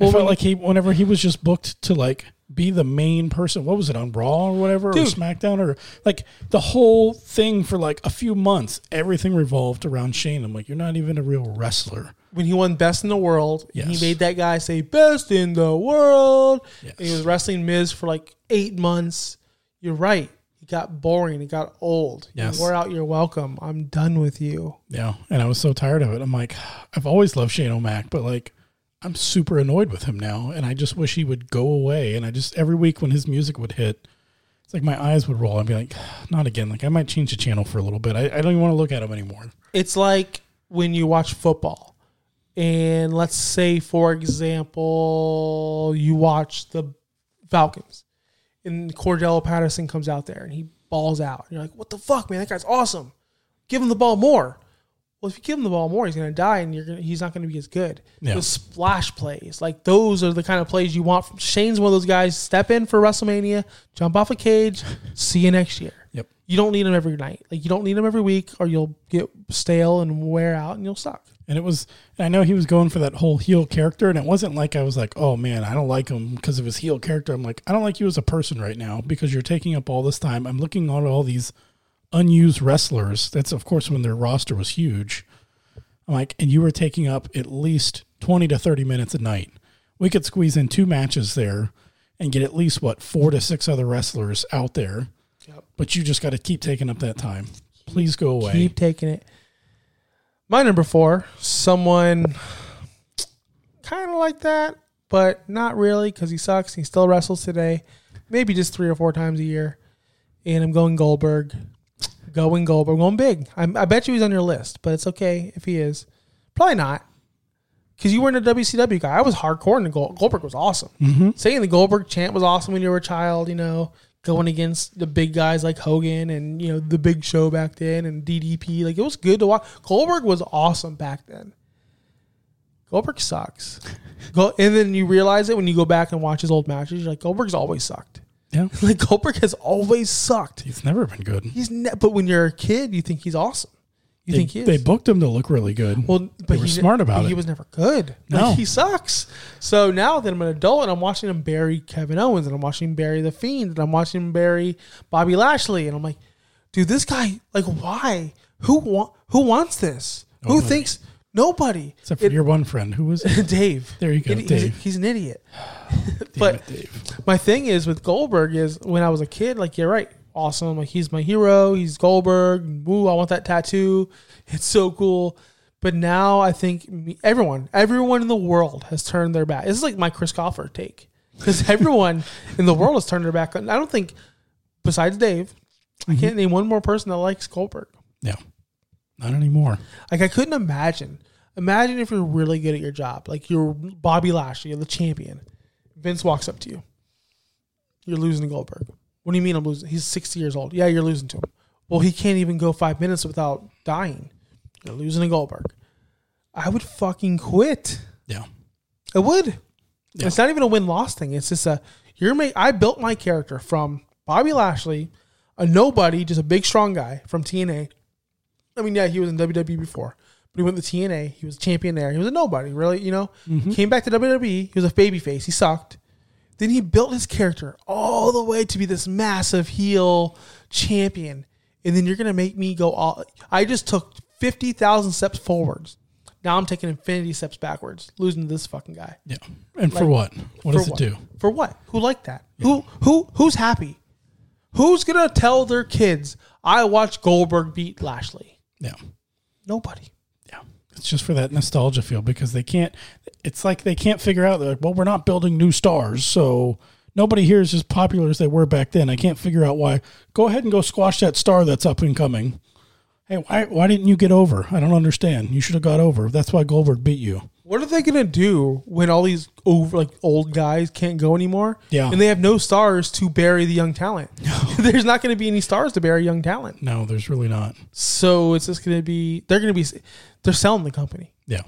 I Well, felt when- like he, whenever he was just booked to like be the main person, what was it on Raw or whatever, or SmackDown, or like the whole thing for like a few months, everything revolved around Shane. I'm like, you're not even a real wrestler. when he won Best in the World, Yes. he made that guy say Best in the World. Yes. He was wrestling Miz for like eight months. You're right. He got boring. He got old. Yes. You wore out your welcome. I'm done with you. Yeah, and I was so tired of it. I'm like, I've always loved Shane O'Mac, but like, I'm super annoyed with him now, and I just wish he would go away. And I just every week when his music would hit, it's like my eyes would roll. I'd be like, not again. Like I might change the channel for a little bit. I, I don't even want to look at him anymore. It's like when you watch football, and let's say, for example, you watch the Falcons, and Cordarrelle Patterson comes out there and he balls out. And you're like, what the fuck, man? That guy's awesome. Give him the ball more. Well, if you give him the ball more, he's going to die, and you're gonna, he's not going to be as good. Yeah. Those splash plays, like those, are the kind of plays you want. From, Shane's one of those guys. Step in for WrestleMania, jump off a cage, see you next year. Yep. You don't need him every night. Like you don't need him every week, or you'll get stale and wear out, and you'll suck. And it was, I know he was going for that whole heel character, and it wasn't like I was like, oh man, I don't like him because of his heel character. I'm like, I don't like you as a person right now because you're taking up all this time. I'm looking at all these unused wrestlers. That's of course when their roster was huge. I'm like, and you were taking up at least 20 to 30 minutes a night. We could squeeze in two matches there and get at least what four to six other wrestlers out there. Yep. But you just got to keep taking up that time. Please go away. Keep taking it. My number four, someone kind of like that, but not really because he sucks. He still wrestles today, maybe just three or four times a year. And I'm going Goldberg. Going Goldberg. Going big. I'm, I bet you he's on your list, but it's okay if he is. Probably not. Because you weren't a WCW guy. I was hardcore and Gold, Goldberg was awesome. Mm-hmm. Saying the Goldberg chant was awesome when you were a child, you know, going against the big guys like Hogan and, you know, the big show back then and DDP. Like, it was good to watch. Goldberg was awesome back then. Goldberg sucks. Go, and then you realize it when you go back and watch his old matches. You're like, Goldberg's always sucked. Yeah. Like, Goldberg has always sucked. He's never been good. He's ne- But when you're a kid, you think he's awesome. You they, think he is. they booked him to look really good. Well, but they were he, smart about but it. He was never good. No. Like, he sucks. So now that I'm an adult and I'm watching him bury Kevin Owens and I'm watching him bury the Fiend and I'm watching him bury Bobby Lashley and I'm like, dude, this guy, like, why? Who want? Who wants this? Who thinks? Nobody. Except for It- your one friend, who was it? Dave. There you go, He's- Dave. He's, an idiot. But it, Dave. my thing is with Goldberg is when I was a kid, like you're right, awesome. Like he's my hero. He's Goldberg. Woo, I want that tattoo. It's so cool. But now I think me, everyone, everyone in the world has turned their back. This is like my Chris Coffer take because everyone in the world has turned their back. on I don't think, besides Dave, I mm-hmm. can't name one more person that likes Goldberg. Yeah. Not anymore. Like I couldn't imagine. Imagine if you're really good at your job, like you're Bobby Lashley, you're the champion. Vince walks up to you. You're losing to Goldberg. What do you mean I'm losing? He's 60 years old. Yeah, you're losing to him. Well, he can't even go five minutes without dying. You're losing to Goldberg. I would fucking quit. Yeah. I would. It's not even a win loss thing. It's just a you're make. I built my character from Bobby Lashley, a nobody, just a big strong guy from TNA. I mean, yeah, he was in WWE before, but he went to TNA. He was a champion there. He was a nobody, really. You know, mm-hmm. came back to WWE. He was a babyface. He sucked. Then he built his character all the way to be this massive heel champion. And then you're gonna make me go all. I just took fifty thousand steps forwards. Now I'm taking infinity steps backwards, losing to this fucking guy. Yeah. And for what? What For does it do? For what? Who liked that? Who who who's happy? Who's gonna tell their kids I watched Goldberg beat Lashley? Yeah. Nobody. Yeah. It's just for that nostalgia feel because they can't, it's like they can't figure out, they're like, well, we're not building new stars. So nobody here is as popular as they were back then. I can't figure out why. Go ahead and go squash that star that's up and coming. Hey, why, why didn't you get over? I don't understand. You should have got over. That's why Goldberg beat you. What are they gonna do when all these over like old guys can't go anymore? Yeah. and they have no stars to bury the young talent. There's not gonna be any stars to bury young talent. No, there's really not. So it's just gonna be they're gonna be they're selling the company. Yeah.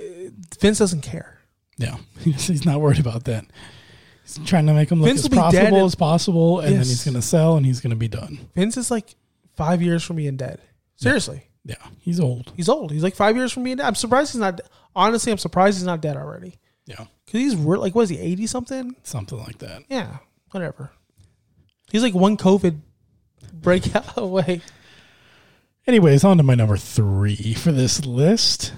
Uh, Vince doesn't care. Yeah. he's not worried about that. He's trying to make them look Vince as will be dead profitable in- as possible, and then he's going to sell and he's going to be done. Vince is like five years from being dead. Seriously. Yeah. He's old. He's old. He's like five years from being dead. I'm surprised he's not. Honestly, I'm surprised he's not dead already. Yeah. Cause he's re- like, what is he, eighty something? Something like that. Yeah, whatever. He's like one COVID breakout away. Anyways, on to my number three for this list.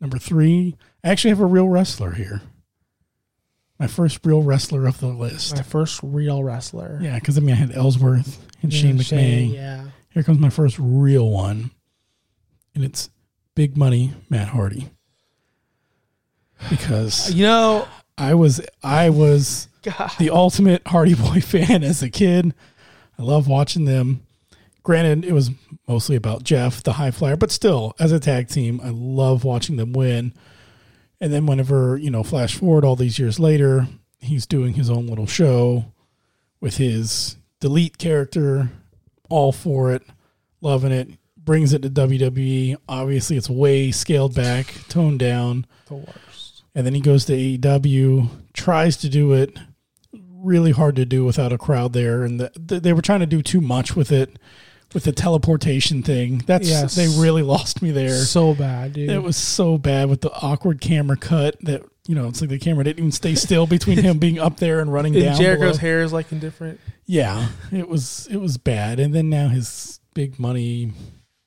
Number three, I actually have a real wrestler here. My first real wrestler of the list. My first real wrestler. Yeah, because I mean, I had Ellsworth and Shane Yeah, McMahon. Yeah. Here comes my first real one, and it's Big Money Matt Hardy. Because You know, I was I was God, the ultimate Hardy Boy fan as a kid. I love watching them. Granted, it was mostly about Jeff, the high flyer, but still, as a tag team, I love watching them win. And then, whenever, you know, flash forward all these years later, he's doing his own little show with his delete character, all for it, loving it, brings it to WWE. Obviously, it's way scaled back, toned down the worst. and then he goes to AEW, tries to do it really hard to do without a crowd there, and the, the, they were trying to do too much with it, with the teleportation thing. That's Yes. they really lost me there. So bad, dude. It was so bad with the awkward camera cut that you know it's like the camera didn't even stay still between him being up there and running and down. Jericho's below. hair is like indifferent. Yeah, it was it was bad, and then now his big money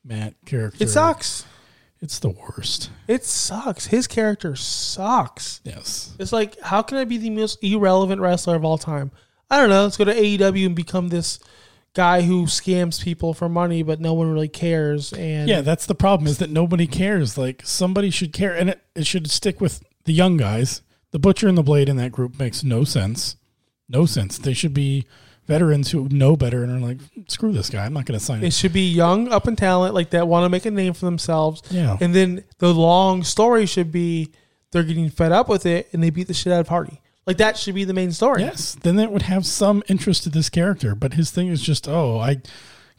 Matt character. It sucks. It's the worst. It sucks. His character sucks. Yes. It's like, how can I be the most irrelevant wrestler of all time? I don't know. Let's go to AEW and become this guy who scams people for money, but no one really cares. And Yeah, that's the problem is that nobody cares. Like somebody should care, and it, it should stick with the young guys. The Butcher and the Blade in that group makes no sense. No sense. They should be veterans who know better and are like, screw this guy. I'm not going to sign it it. should be young, up and talent like that, want to make a name for themselves. Yeah. And then the long story should be they're getting fed up with it and they beat the shit out of Hardy. Like that should be the main story. Yes, then that would have some interest to this character. But his thing is just, oh, I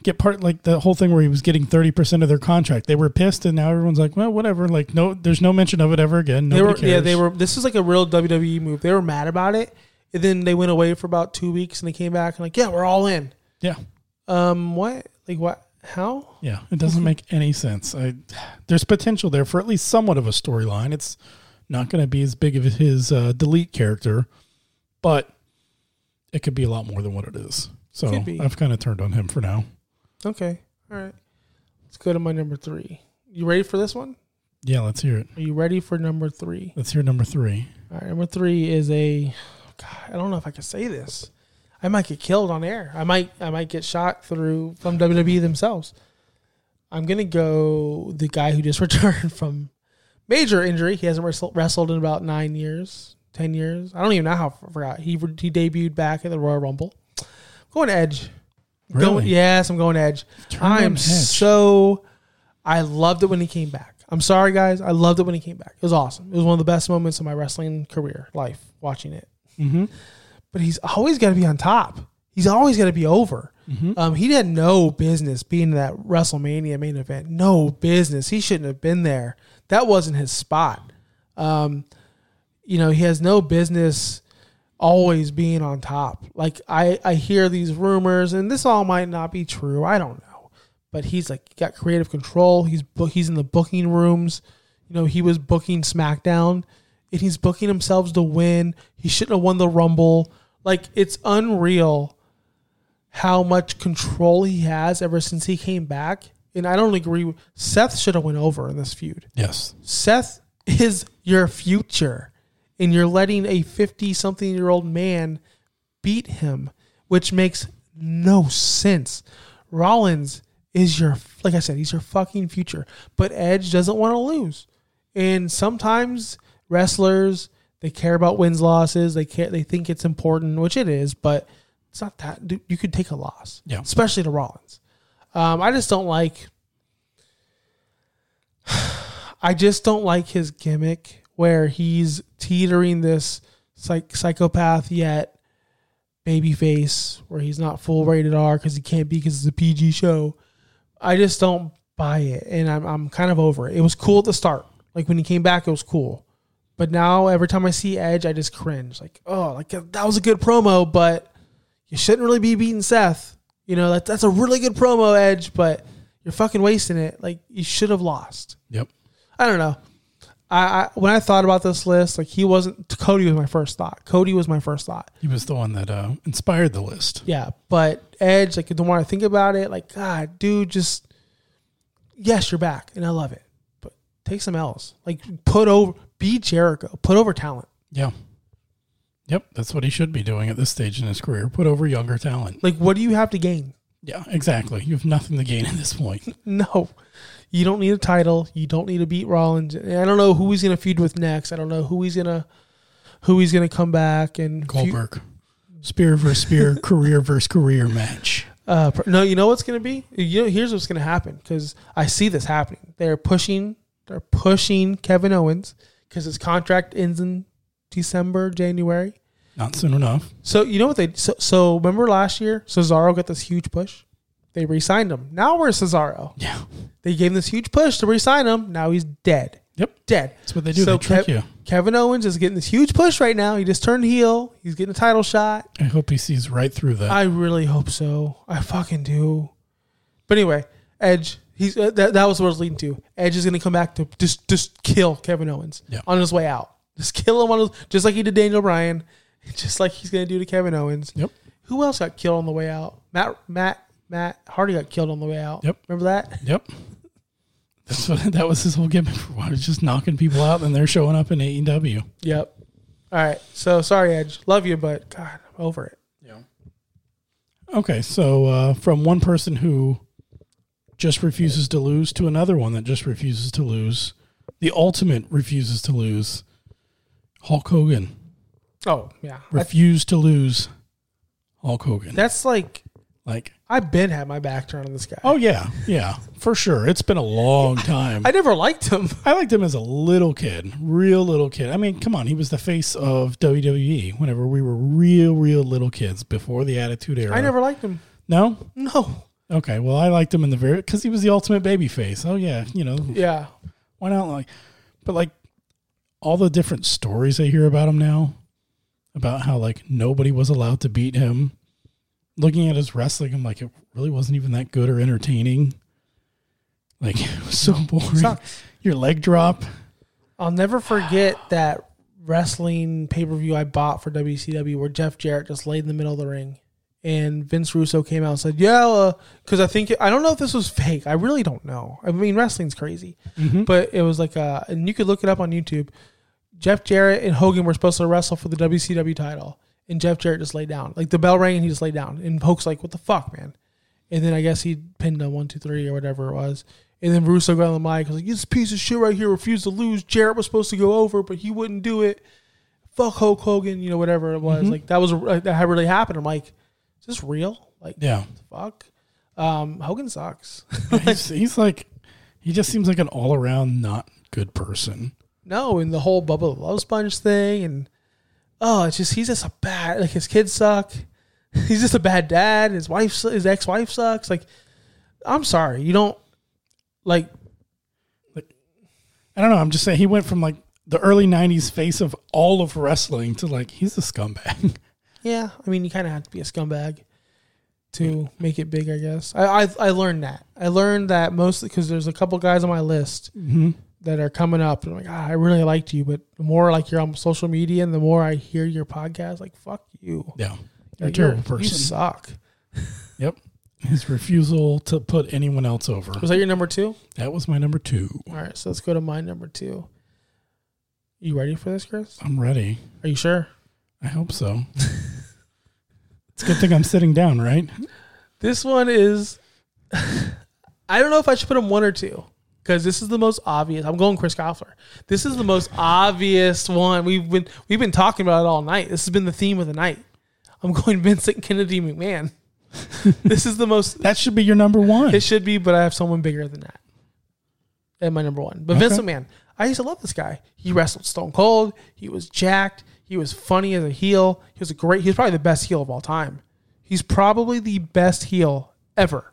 get part like the whole thing where he was getting thirty percent of their contract. They were pissed, and now everyone's like, well, whatever. Like, no, there's no mention of it ever again. They Nobody were, yeah, they were. This is like a real WWE move. They were mad about it, and then they went away for about two weeks, and they came back and like, yeah, we're all in. Yeah, Um, what? Like what? How? yeah. It doesn't make any sense. I there's potential there for at least somewhat of a storyline. It's not going to be as big of his uh, delete character, but it could be a lot more than what it is. So Could be. I've kind of turned on him for now. Okay, all right. Let's go to my number three. You ready for this one? Yeah, let's hear it. Are you ready for number three? Let's hear number three. All right, number three is a. God, I don't know if I can say this. I might get killed on air. I might. I might get shot through from WWE themselves. I'm gonna go the guy who just returned from major injury. He hasn't wrestled, wrestled in about nine years, ten years. I don't even know how. I forgot. He he debuted back at the Royal Rumble. going Edge. Really? Going, yes, I'm going Edge. I am so. I loved it when he came back. I'm sorry, guys. I loved it when he came back. It was awesome. It was one of the best moments of my wrestling career, life, watching it. Mm-hmm. But he's always got to be on top. He's always got to be over. Um, he had no business being in that WrestleMania main event. No business. He shouldn't have been there. That wasn't his spot. Um, you know, he has no business always being on top. Like I, I hear these rumors, and this all might not be true. I don't know, but he's like got creative control. He's book, he's in the booking rooms. You know, he was booking SmackDown, and he's booking himself to win. He shouldn't have won the Rumble. Like it's unreal how much control he has ever since he came back. And I don't agree. Seth should have went over in this feud. Yes. Seth is your future, and you're letting a 50 something year old man beat him, which makes no sense. Rollins is your, like I said, he's your fucking future, but Edge doesn't want to lose. And sometimes wrestlers, they care about wins, losses, they care, they think it's important, which it is, but it's not that. You could take a loss, Yeah. especially to Rollins. Um, I just don't like. I just don't like his gimmick where he's teetering this psych- psychopath yet baby face where he's not full rated R because he can't be because it's a PG show. I just don't buy it, and I'm I'm kind of over it. It was cool at the start, like when he came back, it was cool, but now every time I see Edge, I just cringe. Like, oh, like that was a good promo, but you shouldn't really be beating Seth. You know that that's a really good promo, Edge, but you're fucking wasting it. Like you should have lost. Yep. I don't know. I, I when I thought about this list, like he wasn't Cody was my first thought. Cody was my first thought. He was the one that uh, inspired the list. Yeah, but Edge, like the more I think about it, like God, dude, just yes, you're back, and I love it, but take some L's. Like put over, be Jericho, put over talent. Yeah. Yep. That's what he should be doing at this stage in his career. Put over younger talent. Like, what do you have to gain? Yeah, exactly. You have nothing to gain at this point. No, you don't need a title. You don't need to beat Rollins. I don't know who he's gonna feud with next. I don't know who he's gonna who he's gonna come back and feud- Goldberg. Spear versus spear, career versus career match. Uh, no, you know what's going to be? You know, here's what's going to happen because I see this happening. They're pushing, they're pushing Kevin Owens because his contract ends in December, January. Not soon enough. So you know what they? So, so remember last year, Cesaro got this huge push. They re-signed him. Now where's Cesaro? Yeah. They gave him this huge push to re-sign him. Now he's dead. Yep. Dead. That's what they do. they trick Kev- you. Kevin Owens is getting this huge push right now. He just turned heel. He's getting a title shot. I hope he sees right through that. I really hope so. I fucking do. But anyway, Edge. He's uh, that. That was what I was leading to. Edge is going to come back to just just kill Kevin Owens Yeah. on his way out. Just kill him on his, just like he did Daniel Bryan, just like he's going to do to Kevin Owens. Yep. Who else got killed on the way out? Matt Matt Matt Hardy got killed on the way out. Yep. Remember that? Yep. That's what that was his whole gimmick for a while. It's just knocking people out and they're showing up in AEW. Yep. All right. So sorry, Edge. Love you, but God, I'm over it. Yeah. Okay, so uh, from one person who just refuses to lose to another one that just refuses to lose, the ultimate refuses to lose. Hulk Hogan Oh yeah. Refused to lose. Hulk Hogan, that's like like, I've been had my back turned on this guy. oh yeah, yeah, for sure. It's been a long time. I never liked him. I liked him as a little kid, real little kid. I mean, come on, he was the face of WWE whenever we were real, real little kids before the Attitude Era. I never liked him. No. No. Okay, well, I liked him in the very because he was the ultimate baby face. Oh yeah, you know Yeah. why not? Like, but like all the different stories I hear about him now, about how like nobody was allowed to beat him. Looking at his wrestling, I'm like, it really wasn't even that good or entertaining. Like it was so boring. Sucks. Your leg drop. I'll never forget that wrestling pay per view I bought for WCW where Jeff Jarrett just laid in the middle of the ring. And Vince Russo came out and said, Yeah, uh, because I think, I don't know if this was fake. I really don't know. I mean, wrestling's crazy. Mm-hmm. But it was like, a, and you could look it up on YouTube. Jeff Jarrett and Hogan were supposed to wrestle for the WCW title. And Jeff Jarrett just laid down. Like the bell rang and he just laid down. And Hogan's like, What the fuck, man? And then I guess he pinned a one, two, three or whatever it was. And then Russo got on the mic. Was like, "This piece of shit right here refused to lose. Jarrett was supposed to go over, but he wouldn't do it. Fuck Hulk Hogan, you know, whatever it was. Mm-hmm. Like that was like, that had really happened. I'm like, is this real? Like, Yeah, fuck. Um, Hogan sucks. he's, he's like, he just seems like an all around not good person. no, and the whole Bubba the Love Sponge thing, and oh, it's just he's just a bad. Like his kids suck. He's just a bad dad. His wife, his ex wife sucks. Like, I'm sorry, you don't like. I don't know. I'm just saying he went from like the early '90s face of all of wrestling to like he's a scumbag. Yeah, I mean, you kind of have to be a scumbag to make it big, I guess. I I, I learned that. I learned that mostly because there's a couple guys on my list that are coming up, and I'm like, ah, I really liked you, but the more like you're on social media, and the more I hear your podcast, like, fuck you, yeah, you're a terrible You person. suck. Yep. His refusal to put anyone else over. Was that your number two? That was my number two. All right, so let's go to my number two. You ready for this, Chris? I'm ready. Are you sure? I hope so. it's a good thing I'm sitting down, right? This one is. I don't know if I should put him one or two because this is the most obvious. I'm going Chris Koffler. This is the most obvious one. We've been we've been talking about it all night. This has been the theme of the night. I'm going Vincent Kennedy McMahon. this is the most. That should be your number one. It should be, but I have someone bigger than that. And my number one. But Okay. McMahon, I used to love this guy. He wrestled Stone Cold. He was jacked. He was funny as a heel. He was a great. He's probably the best heel of all time. He's probably the best heel ever.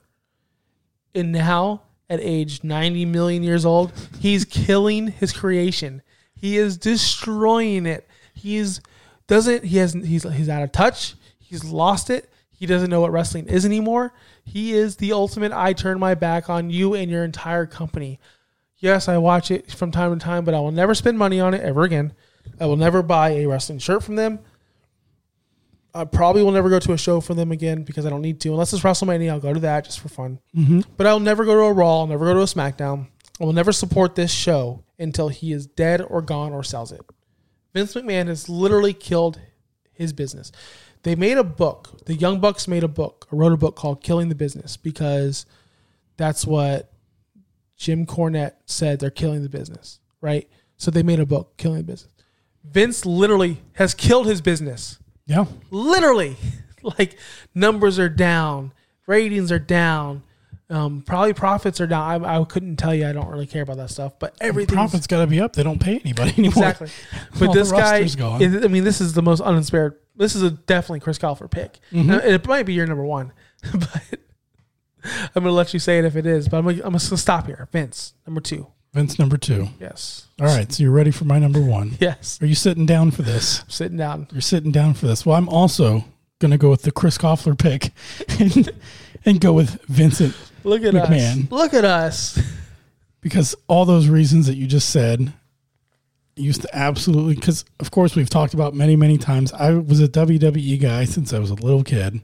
And now, at age 90 million years old, he's killing his creation. He is destroying it. He's doesn't he has he's he's out of touch. He's lost it. He doesn't know what wrestling is anymore. He is the ultimate I turn my back on you and your entire company. Yes, I watch it from time to time, but I will never spend money on it ever again. I will never buy a wrestling shirt from them. I probably will never go to a show for them again because I don't need to. Unless it's WrestleMania, I'll go to that just for fun. Mm-hmm. But I'll never go to a Raw. I'll never go to a SmackDown. I will never support this show until he is dead or gone or sells it. Vince McMahon has literally killed his business. They made a book. The Young Bucks made a book, or wrote a book called Killing the Business because that's what Jim Cornette said they're killing the business, right? So they made a book, Killing the Business. Vince literally has killed his business. yeah. Literally. Like numbers are down, ratings are down, um, probably profits are down. I, I couldn't tell you. I don't really care about that stuff, but everything Profits got to be up. They don't pay anybody anymore. Exactly. But this guy, is- I mean, this is the most uninspired. This is a definitely Chris Colfer pick. Mm-hmm. Now, it might be your number one, but I'm going to let you say it if it is. But I'm going to stop here. Vince, number two. Vince number two. Yes. All right, so you're ready for my number one. Yes. Are you sitting down for this? Sitting down. You're sitting down for this. Well, I'm also going to go with the Chris Koffler pick and, and go with Vincent Look at McMahon. us. Look at us. because all those reasons that you just said used to absolutely because of course we've talked about many many times i was a wwe guy since i was a little kid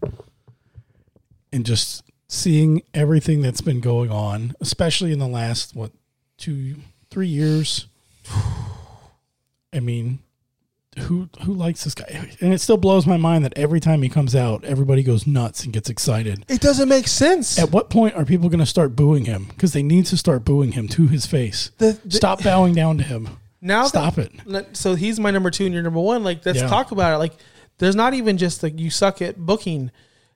and just seeing everything that's been going on especially in the last what two three years i mean who who likes this guy and it still blows my mind that every time he comes out everybody goes nuts and gets excited It doesn't make sense. at what point are people going to start booing him? Because they need to start booing him to his face. The- the- Stop bowing down to him. now that- Stop it. So he's my number two and you're number one. Like, let's Yeah. talk about it. Like, there's not even just like you suck at booking.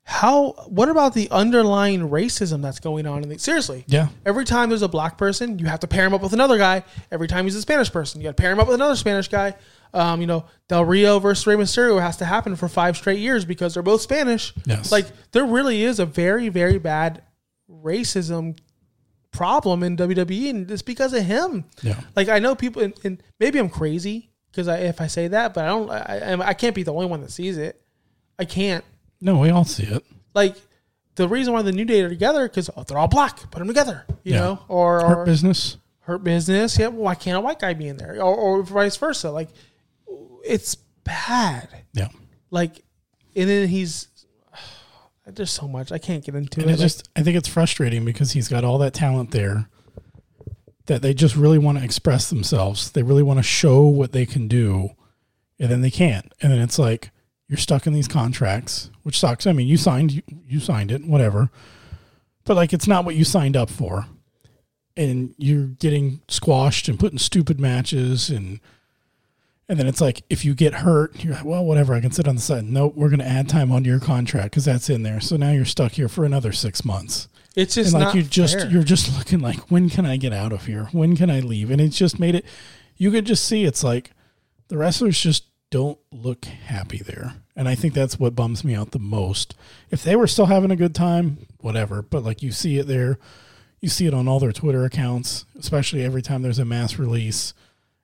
How? What about the underlying racism that's going on? In the, seriously, Yeah. Every time there's a black person, you have to pair him up with another guy. Every time he's a Spanish person, you got to pair him up with another Spanish guy. Um, you know, Del Rio versus Rey Mysterio has to happen for five straight years because they're both Spanish. Yes. Like there really is a very, very bad racism problem in WWE, and it's because of him. Yeah. Like I know people, and, and maybe I'm crazy because I, if I say that, but I don't. I, I, I can't be the only one that sees it. I can't. No, we all see it. Like the reason why the New Day are together because they're all black. Put them together. You Yeah. know, or or Hurt business. hurt business. Yeah, Well, why can't a white guy be in there, or, or vice versa? Like, it's bad. Yeah. Like, and then he's there's so much I can't get into And it. it just, I think it's frustrating because he's got all that talent there that they just really want to express themselves. They really want to show what they can do, and then they can't. And then it's like you're stuck in these contracts, which sucks. I mean, you signed, you, you signed it, whatever. But like, it's not what you signed up for, and you're getting squashed and put in stupid matches, and and then it's like if you get hurt, you're like, well, whatever. I can sit on the side. Nope, we're going to add time onto your contract because that's in there. So now you're stuck here for another six months it's just and like not you just fair. you're just looking like when can i get out of here when can i leave and it's just made it you could just see it's like the wrestlers just don't look happy there and i think that's what bums me out the most if they were still having a good time whatever but like you see it there you see it on all their twitter accounts especially every time there's a mass release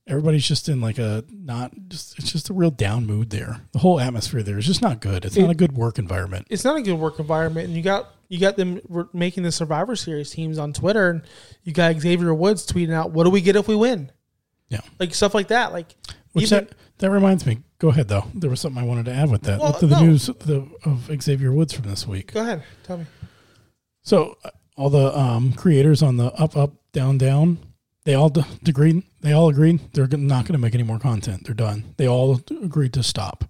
everybody's just in like a not just it's just a real down mood there. The whole atmosphere there is just not good. It's not a good work environment. it's not a good work environment, and you got you got them making the Survivor Series teams on Twitter, and you got Xavier Woods tweeting out, "What do we get if we win?" Yeah. Like stuff like that. Like Which even- that that reminds me. Go ahead though. There was something I wanted to add with that. Well, with the, no. news of, the, of Xavier Woods from this week. go ahead, tell me. So uh, all the um, creators on the up up down down, they all d- agreed. They all agreed they're not going to make any more content. They're done. They all agreed to stop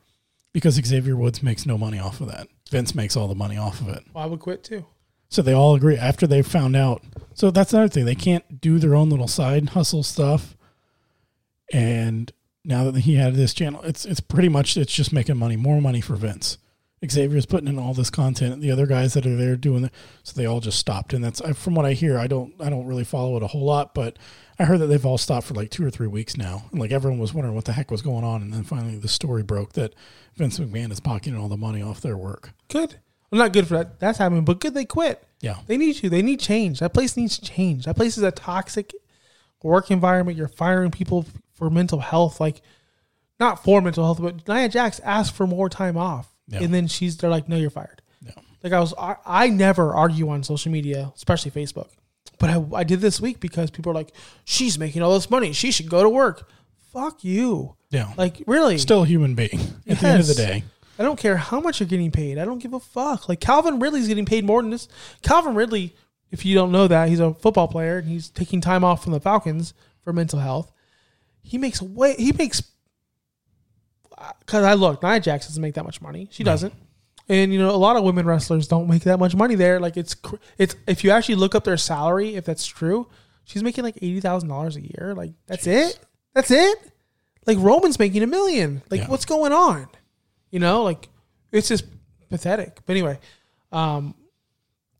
because Xavier Woods makes no money off of that. Vince makes all the money off of it. Well, I would quit too. So they all agree after they found out. So that's another thing. They can't do their own little side hustle stuff. And now that he had this channel, it's it's pretty much it's just making money, more money for Vince. Xavier's putting in all this content. The other guys that are there doing it, so they all just stopped. And that's from what I hear. I don't I don't really follow it a whole lot, but I heard that they've all stopped for like two or three weeks now. And like everyone was wondering what the heck was going on. And then finally the story broke that Vince McMahon is pocketing all the money off their work. Good. Well, not good for that. That's happening, but good they quit. Yeah. They need you. They need change. That place needs change. That place is a toxic work environment. You're firing people for mental health, like not for mental health, but Nia Jax asked for more time off, Yeah. and then she's they're like, "No, you're fired." Yeah. Like I was, I, I never argue on social media, especially Facebook, but I, I did this week because people are like, "She's making all this money. She should go to work." Fuck you. Yeah. Like really, Still a human being at the end of the day. I don't care how much you're getting paid. I don't give a fuck. Like Calvin Ridley's getting paid more than this. Calvin Ridley, if you don't know that, he's a football player and he's taking time off from the Falcons for mental health. He makes way he makes because I look, Nia Jax doesn't make that much money. She doesn't. And you know, a lot of women wrestlers don't make that much money there. Like it's cr- it's if you actually look up their salary, if that's true, she's making like eighty thousand dollars a year. Like that's it. That's it. Like Roman's making a million. Like Yeah. what's going on? You know, like it's just pathetic. But anyway, um,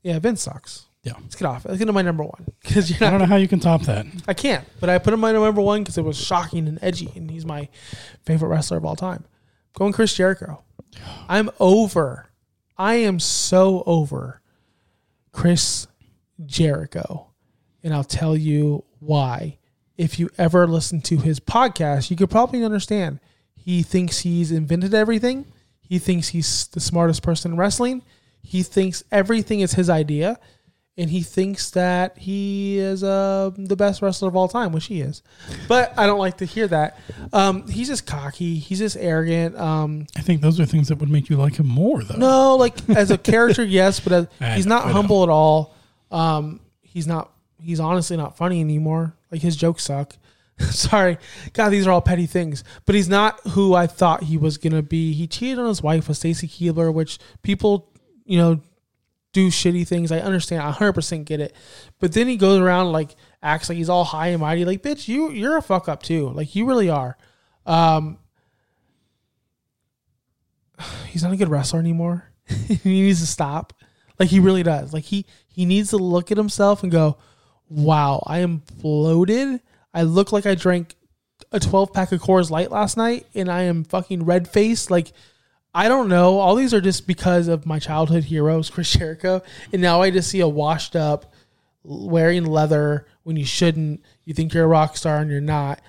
yeah, Vince sucks. Yeah. Let's get off. Let's get to my number one because you're I don't not. know how you can top that. I can't. But I put him my number one because it was shocking and edgy, and he's my favorite wrestler of all time. Going Chris Jericho. I'm over. I am so over Chris Jericho, and I'll tell you why. If you ever listen to his podcast, you could probably understand. He thinks he's invented everything. He thinks he's the smartest person in wrestling. He thinks everything is his idea, and he thinks that he is uh, the best wrestler of all time, which he is. But I don't like to hear that. Um, he's just cocky. He's just arrogant. Um, I think those are things that would make you like him more, though. no, like as a character, yes, but as, he's know, not I know. humble at all. Um, he's not. He's honestly not funny anymore. Like his jokes suck. Sorry, God, these are all petty things. But he's not who I thought he was gonna be. He cheated on his wife with Stacy Keibler, which people, you know, do shitty things. I understand. I 100% get it. But then he goes around like acts like he's all high and mighty. Like, bitch, you you're a fuck up too. Like you really are. Um, he's not a good wrestler anymore. he needs to stop. Like he really does. Like he he needs to look at himself and go, "Wow, I am bloated. I look like I drank a 12 pack of Coors Light last night and I am fucking red faced. Like I don't know. All these are just because of my childhood heroes, Chris Jericho, and now I just see a washed up wearing leather when you shouldn't. You think you're a rock star and you're not.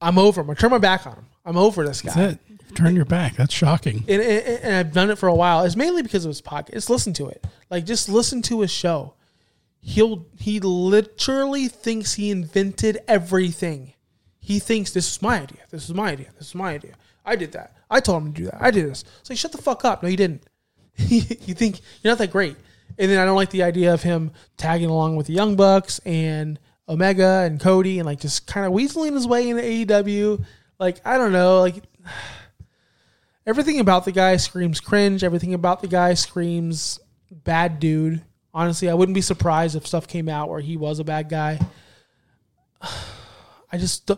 I'm over him. I turn my back on him. I'm over this guy That's it. Turn your back. That's shocking. and, and, and I've done it for a while. It's mainly because of his podcast. Just listen to it. Like just listen to his show. He'll he literally thinks he invented everything. He thinks this is my idea. This is my idea. This is my idea. I did that. I told him to do that. I did this. It's like shut the fuck up. No, you didn't. you think you're not that great. And then I don't like the idea of him tagging along with the Young Bucks and Omega and Cody and like just kind of weaseling his way into AEW. Like I don't know. Like everything about the guy screams cringe. Everything about the guy screams bad dude. Honestly, I wouldn't be surprised if stuff came out where he was a bad guy. I just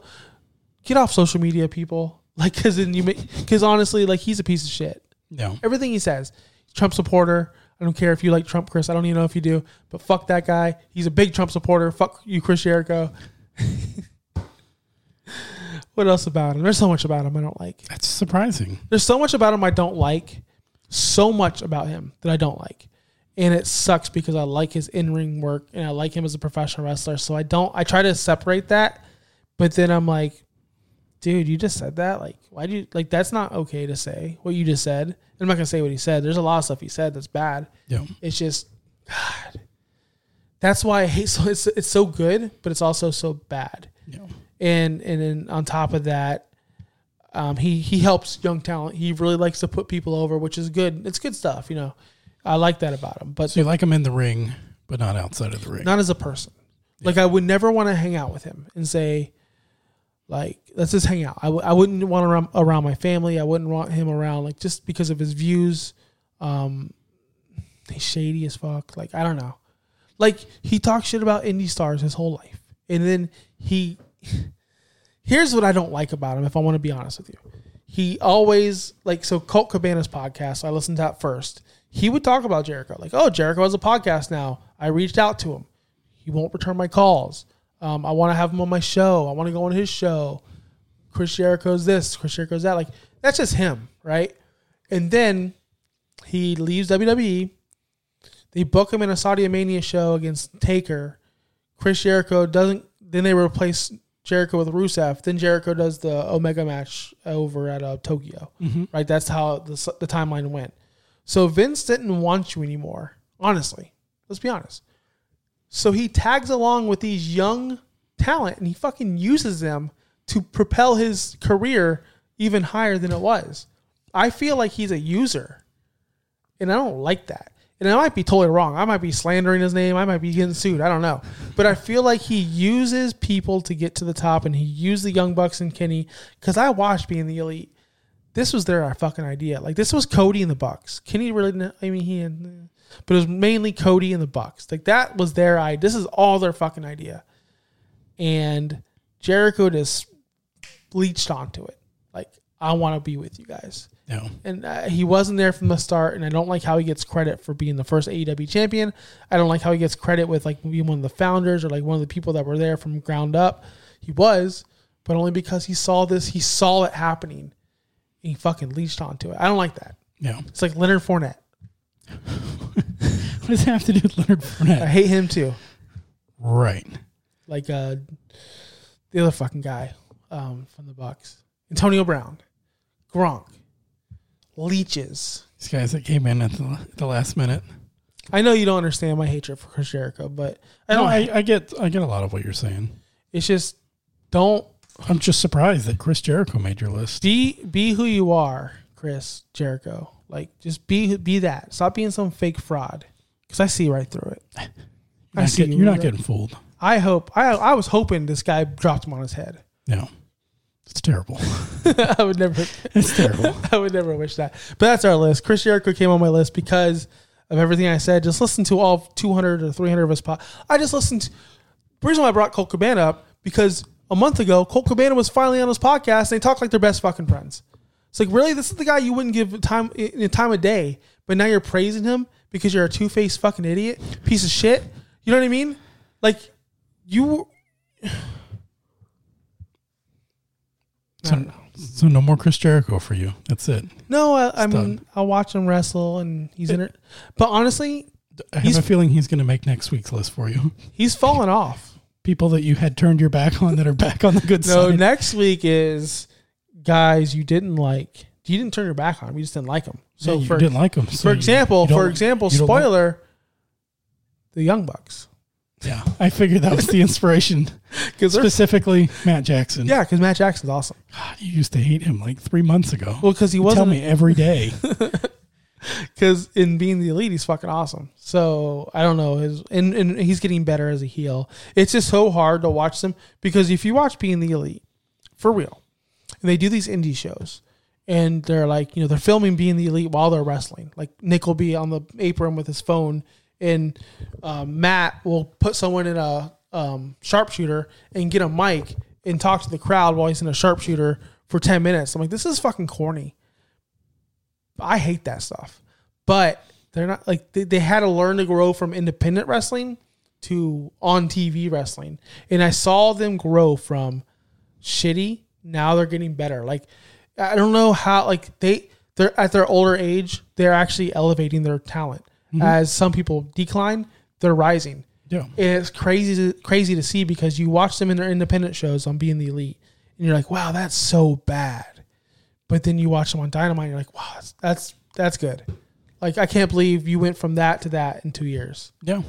get off social media, people. Like, cause then you make, cause honestly, like he's a piece of shit. No. Everything he says, Trump supporter. I don't care if you like Trump, Chris. I don't even know if you do, but fuck that guy. He's a big Trump supporter. Fuck you, Chris Jericho. what else about him? There's so much about him I don't like. That's surprising. There's so much about him I don't like. So much about him that I don't like. And it sucks because I like his in ring work and I like him as a professional wrestler. So I don't, I try to separate that. But then I'm like, dude, you just said that. Like, why do you like? That's not okay to say what you just said. I'm not gonna say what he said. There's a lot of stuff he said that's bad. Yeah. It's just, God. That's why I hate. So it's it's so good, but it's also so bad. Yeah. And and then on top of that, um, he he helps young talent. He really likes to put people over, which is good. It's good stuff. You know, I like that about him. But So you like him in the ring, but not outside of the ring. not as a person. Like I would never want to hang out with him and say, like, let's just hang out. I w- I wouldn't want around, around my family. I wouldn't want him around, like, just because of his views. Um, he's shady as fuck. Like, I don't know. Like, he talks shit about indie stars his whole life, and then he. Here's what I don't like about him. If I want to be honest with you, he always like so. Colt Cabana's podcast. I listened to that first. He would talk about Jericho, like, "Oh, Jericho has a podcast now." I reached out to him he won't return my calls. Um, I want to have him on my show. I want to go on his show. Chris Jericho's this, Chris Jericho's that. Like that's just him, right? And then he leaves WWE. They book him in a Saudi Mania show against Taker. Chris Jericho doesn't. Then they replace Jericho with Rusev. Then Jericho does the Omega match over at uh, Tokyo. Right? That's how the, the timeline went. So Vince didn't want you anymore. Honestly, let's be honest. So he tags along with these young talent and he fucking uses them to propel his career even higher than it was. I feel like he's a user. And I don't like that. And I might be totally wrong. I might be slandering his name. I might be getting sued. I don't know. But I feel like he uses people to get to the top and he used the Young Bucks and Kenny because I watched being the elite. This was their fucking idea. Like this was Cody and the Bucks. Kenny really, I mean, he had, uh, but it was mainly Cody and the Bucks. Like that was their idea. This is all their fucking idea. And Jericho just bleached onto it. Like I want to be with you guys No. and uh, he wasn't there from the start. And I don't like how he gets credit for being the first AEW champion. I don't like how he gets credit with like being one of the founders or like one of the people that were there from ground up. He was, but only because he saw this. He saw it happening. He fucking leached onto it. I don't like that. No. It's like Leonard Fournette. What does that have to do with Leonard Fournette? I hate him too. Right. Like uh, the other fucking guy um, from the Bucs, Antonio Brown, Gronk, leeches. These guys that came in at the, the last minute. I know you don't understand my hatred for Chris Jericho, but I don't. I, I get I get a lot of what you're saying. It's just don't I'm just surprised that Chris Jericho made your list. be be who you are, Chris Jericho. Like just be be that. Stop being some fake fraud. Because I see right through it. You're I not, see getting, you you're not getting fooled. I hope. I I was hoping this guy dropped him on his head. No. It's terrible. I would never. It's terrible. I would never wish that. But that's our list. Chris Jericho came on my list because of everything I said. Just listen to all 200 or 300 of his pod. I just listened. To, the reason why I brought Colt Cabana up because a month ago, Colt Cabana was finally on his podcast. and They talk like they're best fucking friends. It's like really, this is the guy you wouldn't give time in time of day, but now you're praising him because you're a two faced fucking idiot, piece of shit. You know what I mean? Like you. So, so no more Chris Jericho for you. That's it. No, I, I mean. I'll watch him wrestle and he's in it. But honestly, I have a feeling he's going to make next week's list for you. he's fallen off. People that you had turned your back on that are back on the good No, side. next week is guys you didn't like. You didn't turn your back on. him. You just didn't like them. So Yeah, you for didn't like him. so for example, for example, don't like- spoiler, the Young Bucks. yeah, I figured that was the inspiration. Because Specifically, Matt Jackson. yeah, because Matt Jackson's awesome. God, you used to hate him like three months ago. Well, because he You tell me every day. Because in being the elite, he's fucking awesome. So I don't know his and, and he's getting better as a heel. It's just so hard to watch them because if you watch being the elite, for real, and they do these indie shows, and they're like you know they're filming being the elite while they're wrestling. Like Nick will be on the apron with his phone, and um, Matt will put someone in a um, sharpshooter and get a mic and talk to the crowd while he's in a sharpshooter for ten minutes. I'm like, this is fucking corny. I hate that stuff. But they're not like they, they had to learn to grow from independent wrestling to on TV wrestling. And I saw them grow from shitty. Now they're getting better. Like I don't know how like they they're at their older age, they're actually elevating their talent. Mm-hmm. As some people decline, they're rising. Yeah. It's crazy to, crazy to see because you watch them in their independent shows on being the elite and you're like, wow, that's so bad. But then you watch them on Dynamite, and you're like, wow, that's that's, that's good. Like I can't believe you went from that to that in two years. Yeah.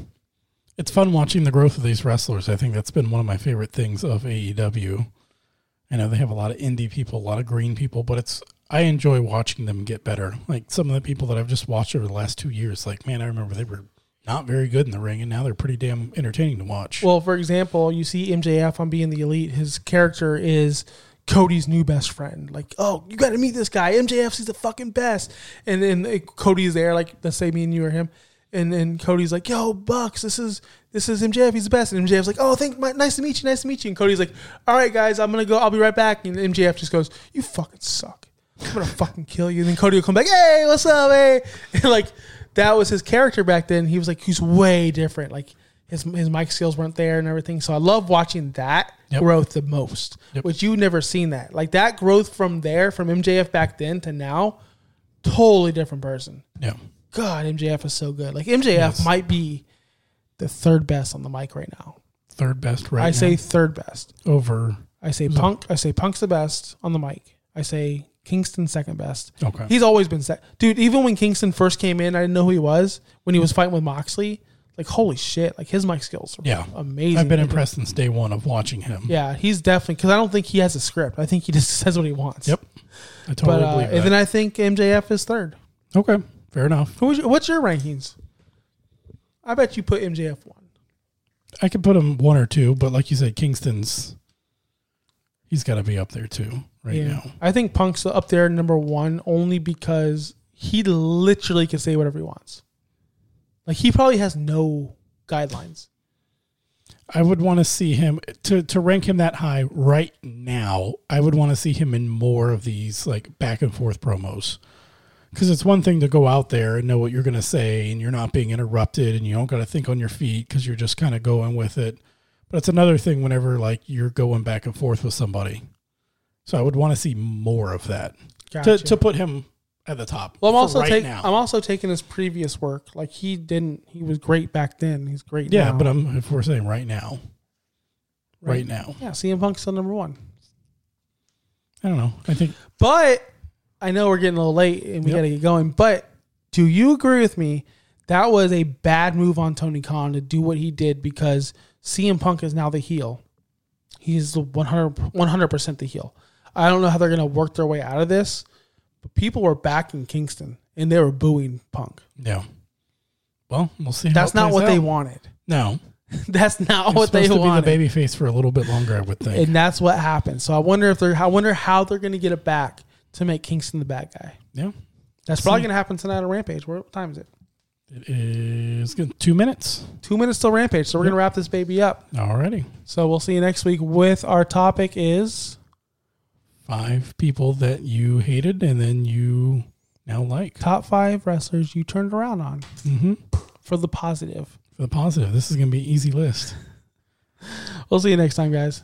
It's fun watching the growth of these wrestlers. I think that's been one of my favorite things of AEW. I know they have a lot of indie people, a lot of green people, but it's I enjoy watching them get better. Like some of the people that I've just watched over the last two years, like man, I remember they were not very good in the ring, and now they're pretty damn entertaining to watch. Well, for example, you see MJF on being the elite. His character is Cody's new best friend. Like, oh, you got to meet this guy. MJF, he's the fucking best. And then Cody's there, like, let's say me and you or him. And then Cody's like, "Yo, Bucks, this is this is MJF. He's the best." And MJF's like, "Oh, thank, my, nice to meet you, nice to meet you." And Cody's like, "All right, guys, I'm gonna go. I'll be right back." And MJF just goes, "You fucking suck. I'm gonna fucking kill you." And then Cody will come back, "Hey, what's up, hey?" And like that was his character back then. He was like, he's way different. Like his his mic skills weren't there and everything. So I love watching that Yep. growth the most, Yep. which you never seen that. Like that growth from there, from MJF back then to now, totally different person. yeah, God, MJF is so good. Like MJF Yes. might be the third best on the mic right now. third best right I now. say third best. over. I say Punk. I say Punk's the best on the mic. I say Kingston second best. Okay. He's always been set. Dude, even when Kingston first came in, I didn't know who he was. When he was fighting with Moxley, like holy shit, like his mic skills are Yeah. amazing. I've been Like, impressed since day one of watching him. Yeah, he's definitely because I don't think he has a script. I think he just says what he wants. Yep. I totally But uh, believe and then I think MJF is third. okay. Fair enough. Who's your, what's your rankings? I bet you put MJF one. I could put him one or two, but like you said, Kingston's he's got to be up there too right now. I think Punk's up there number one only because he literally can say whatever he wants. Like he probably has no guidelines. I would want to see him to to rank him that high right now. I would want to see him in more of these like back and forth promos. Because it's one thing to go out there and know what you're going to say, and you're not being interrupted, and you don't got to think on your feet because you're just kind of going with it. But it's another thing whenever like you're going back and forth with somebody. So I would want to see more of that Gotcha. to to put him at the top. well, I'm also right taking. I'm also taking his previous work. Like he didn't. He was great back then. He's great. yeah, now. but I'm if we're saying right now, right, now, Yeah, CM Punk's still number one. I don't know. I think But I know we're getting a little late and we Yep. got to get going. But do you agree with me? That was a bad move on Tony Khan to do what he did because CM Punk is now the heel. He's the 100 percent the heel. I don't know how they're going to work their way out of this, but people were back in Kingston and they were booing Punk. yeah. Well, we'll see. That's not what they wanted. No, That's not what they supposed to wanted. be the baby face for a little bit longer. I would think. and that's what happened. So I wonder if they're. I wonder how they're going to get it back to make Kingston the bad guy. yeah, That's probably going to happen tonight on Rampage. What time is it? it is good. Two minutes Two minutes till Rampage. So we're going to wrap this baby up. Alrighty. So we'll see you next week with our topic is Five people that you hated and then you now like. top five wrestlers you turned around on Mm-hmm. for the positive. For the positive, this is going to be an easy list. We'll see you next time, guys.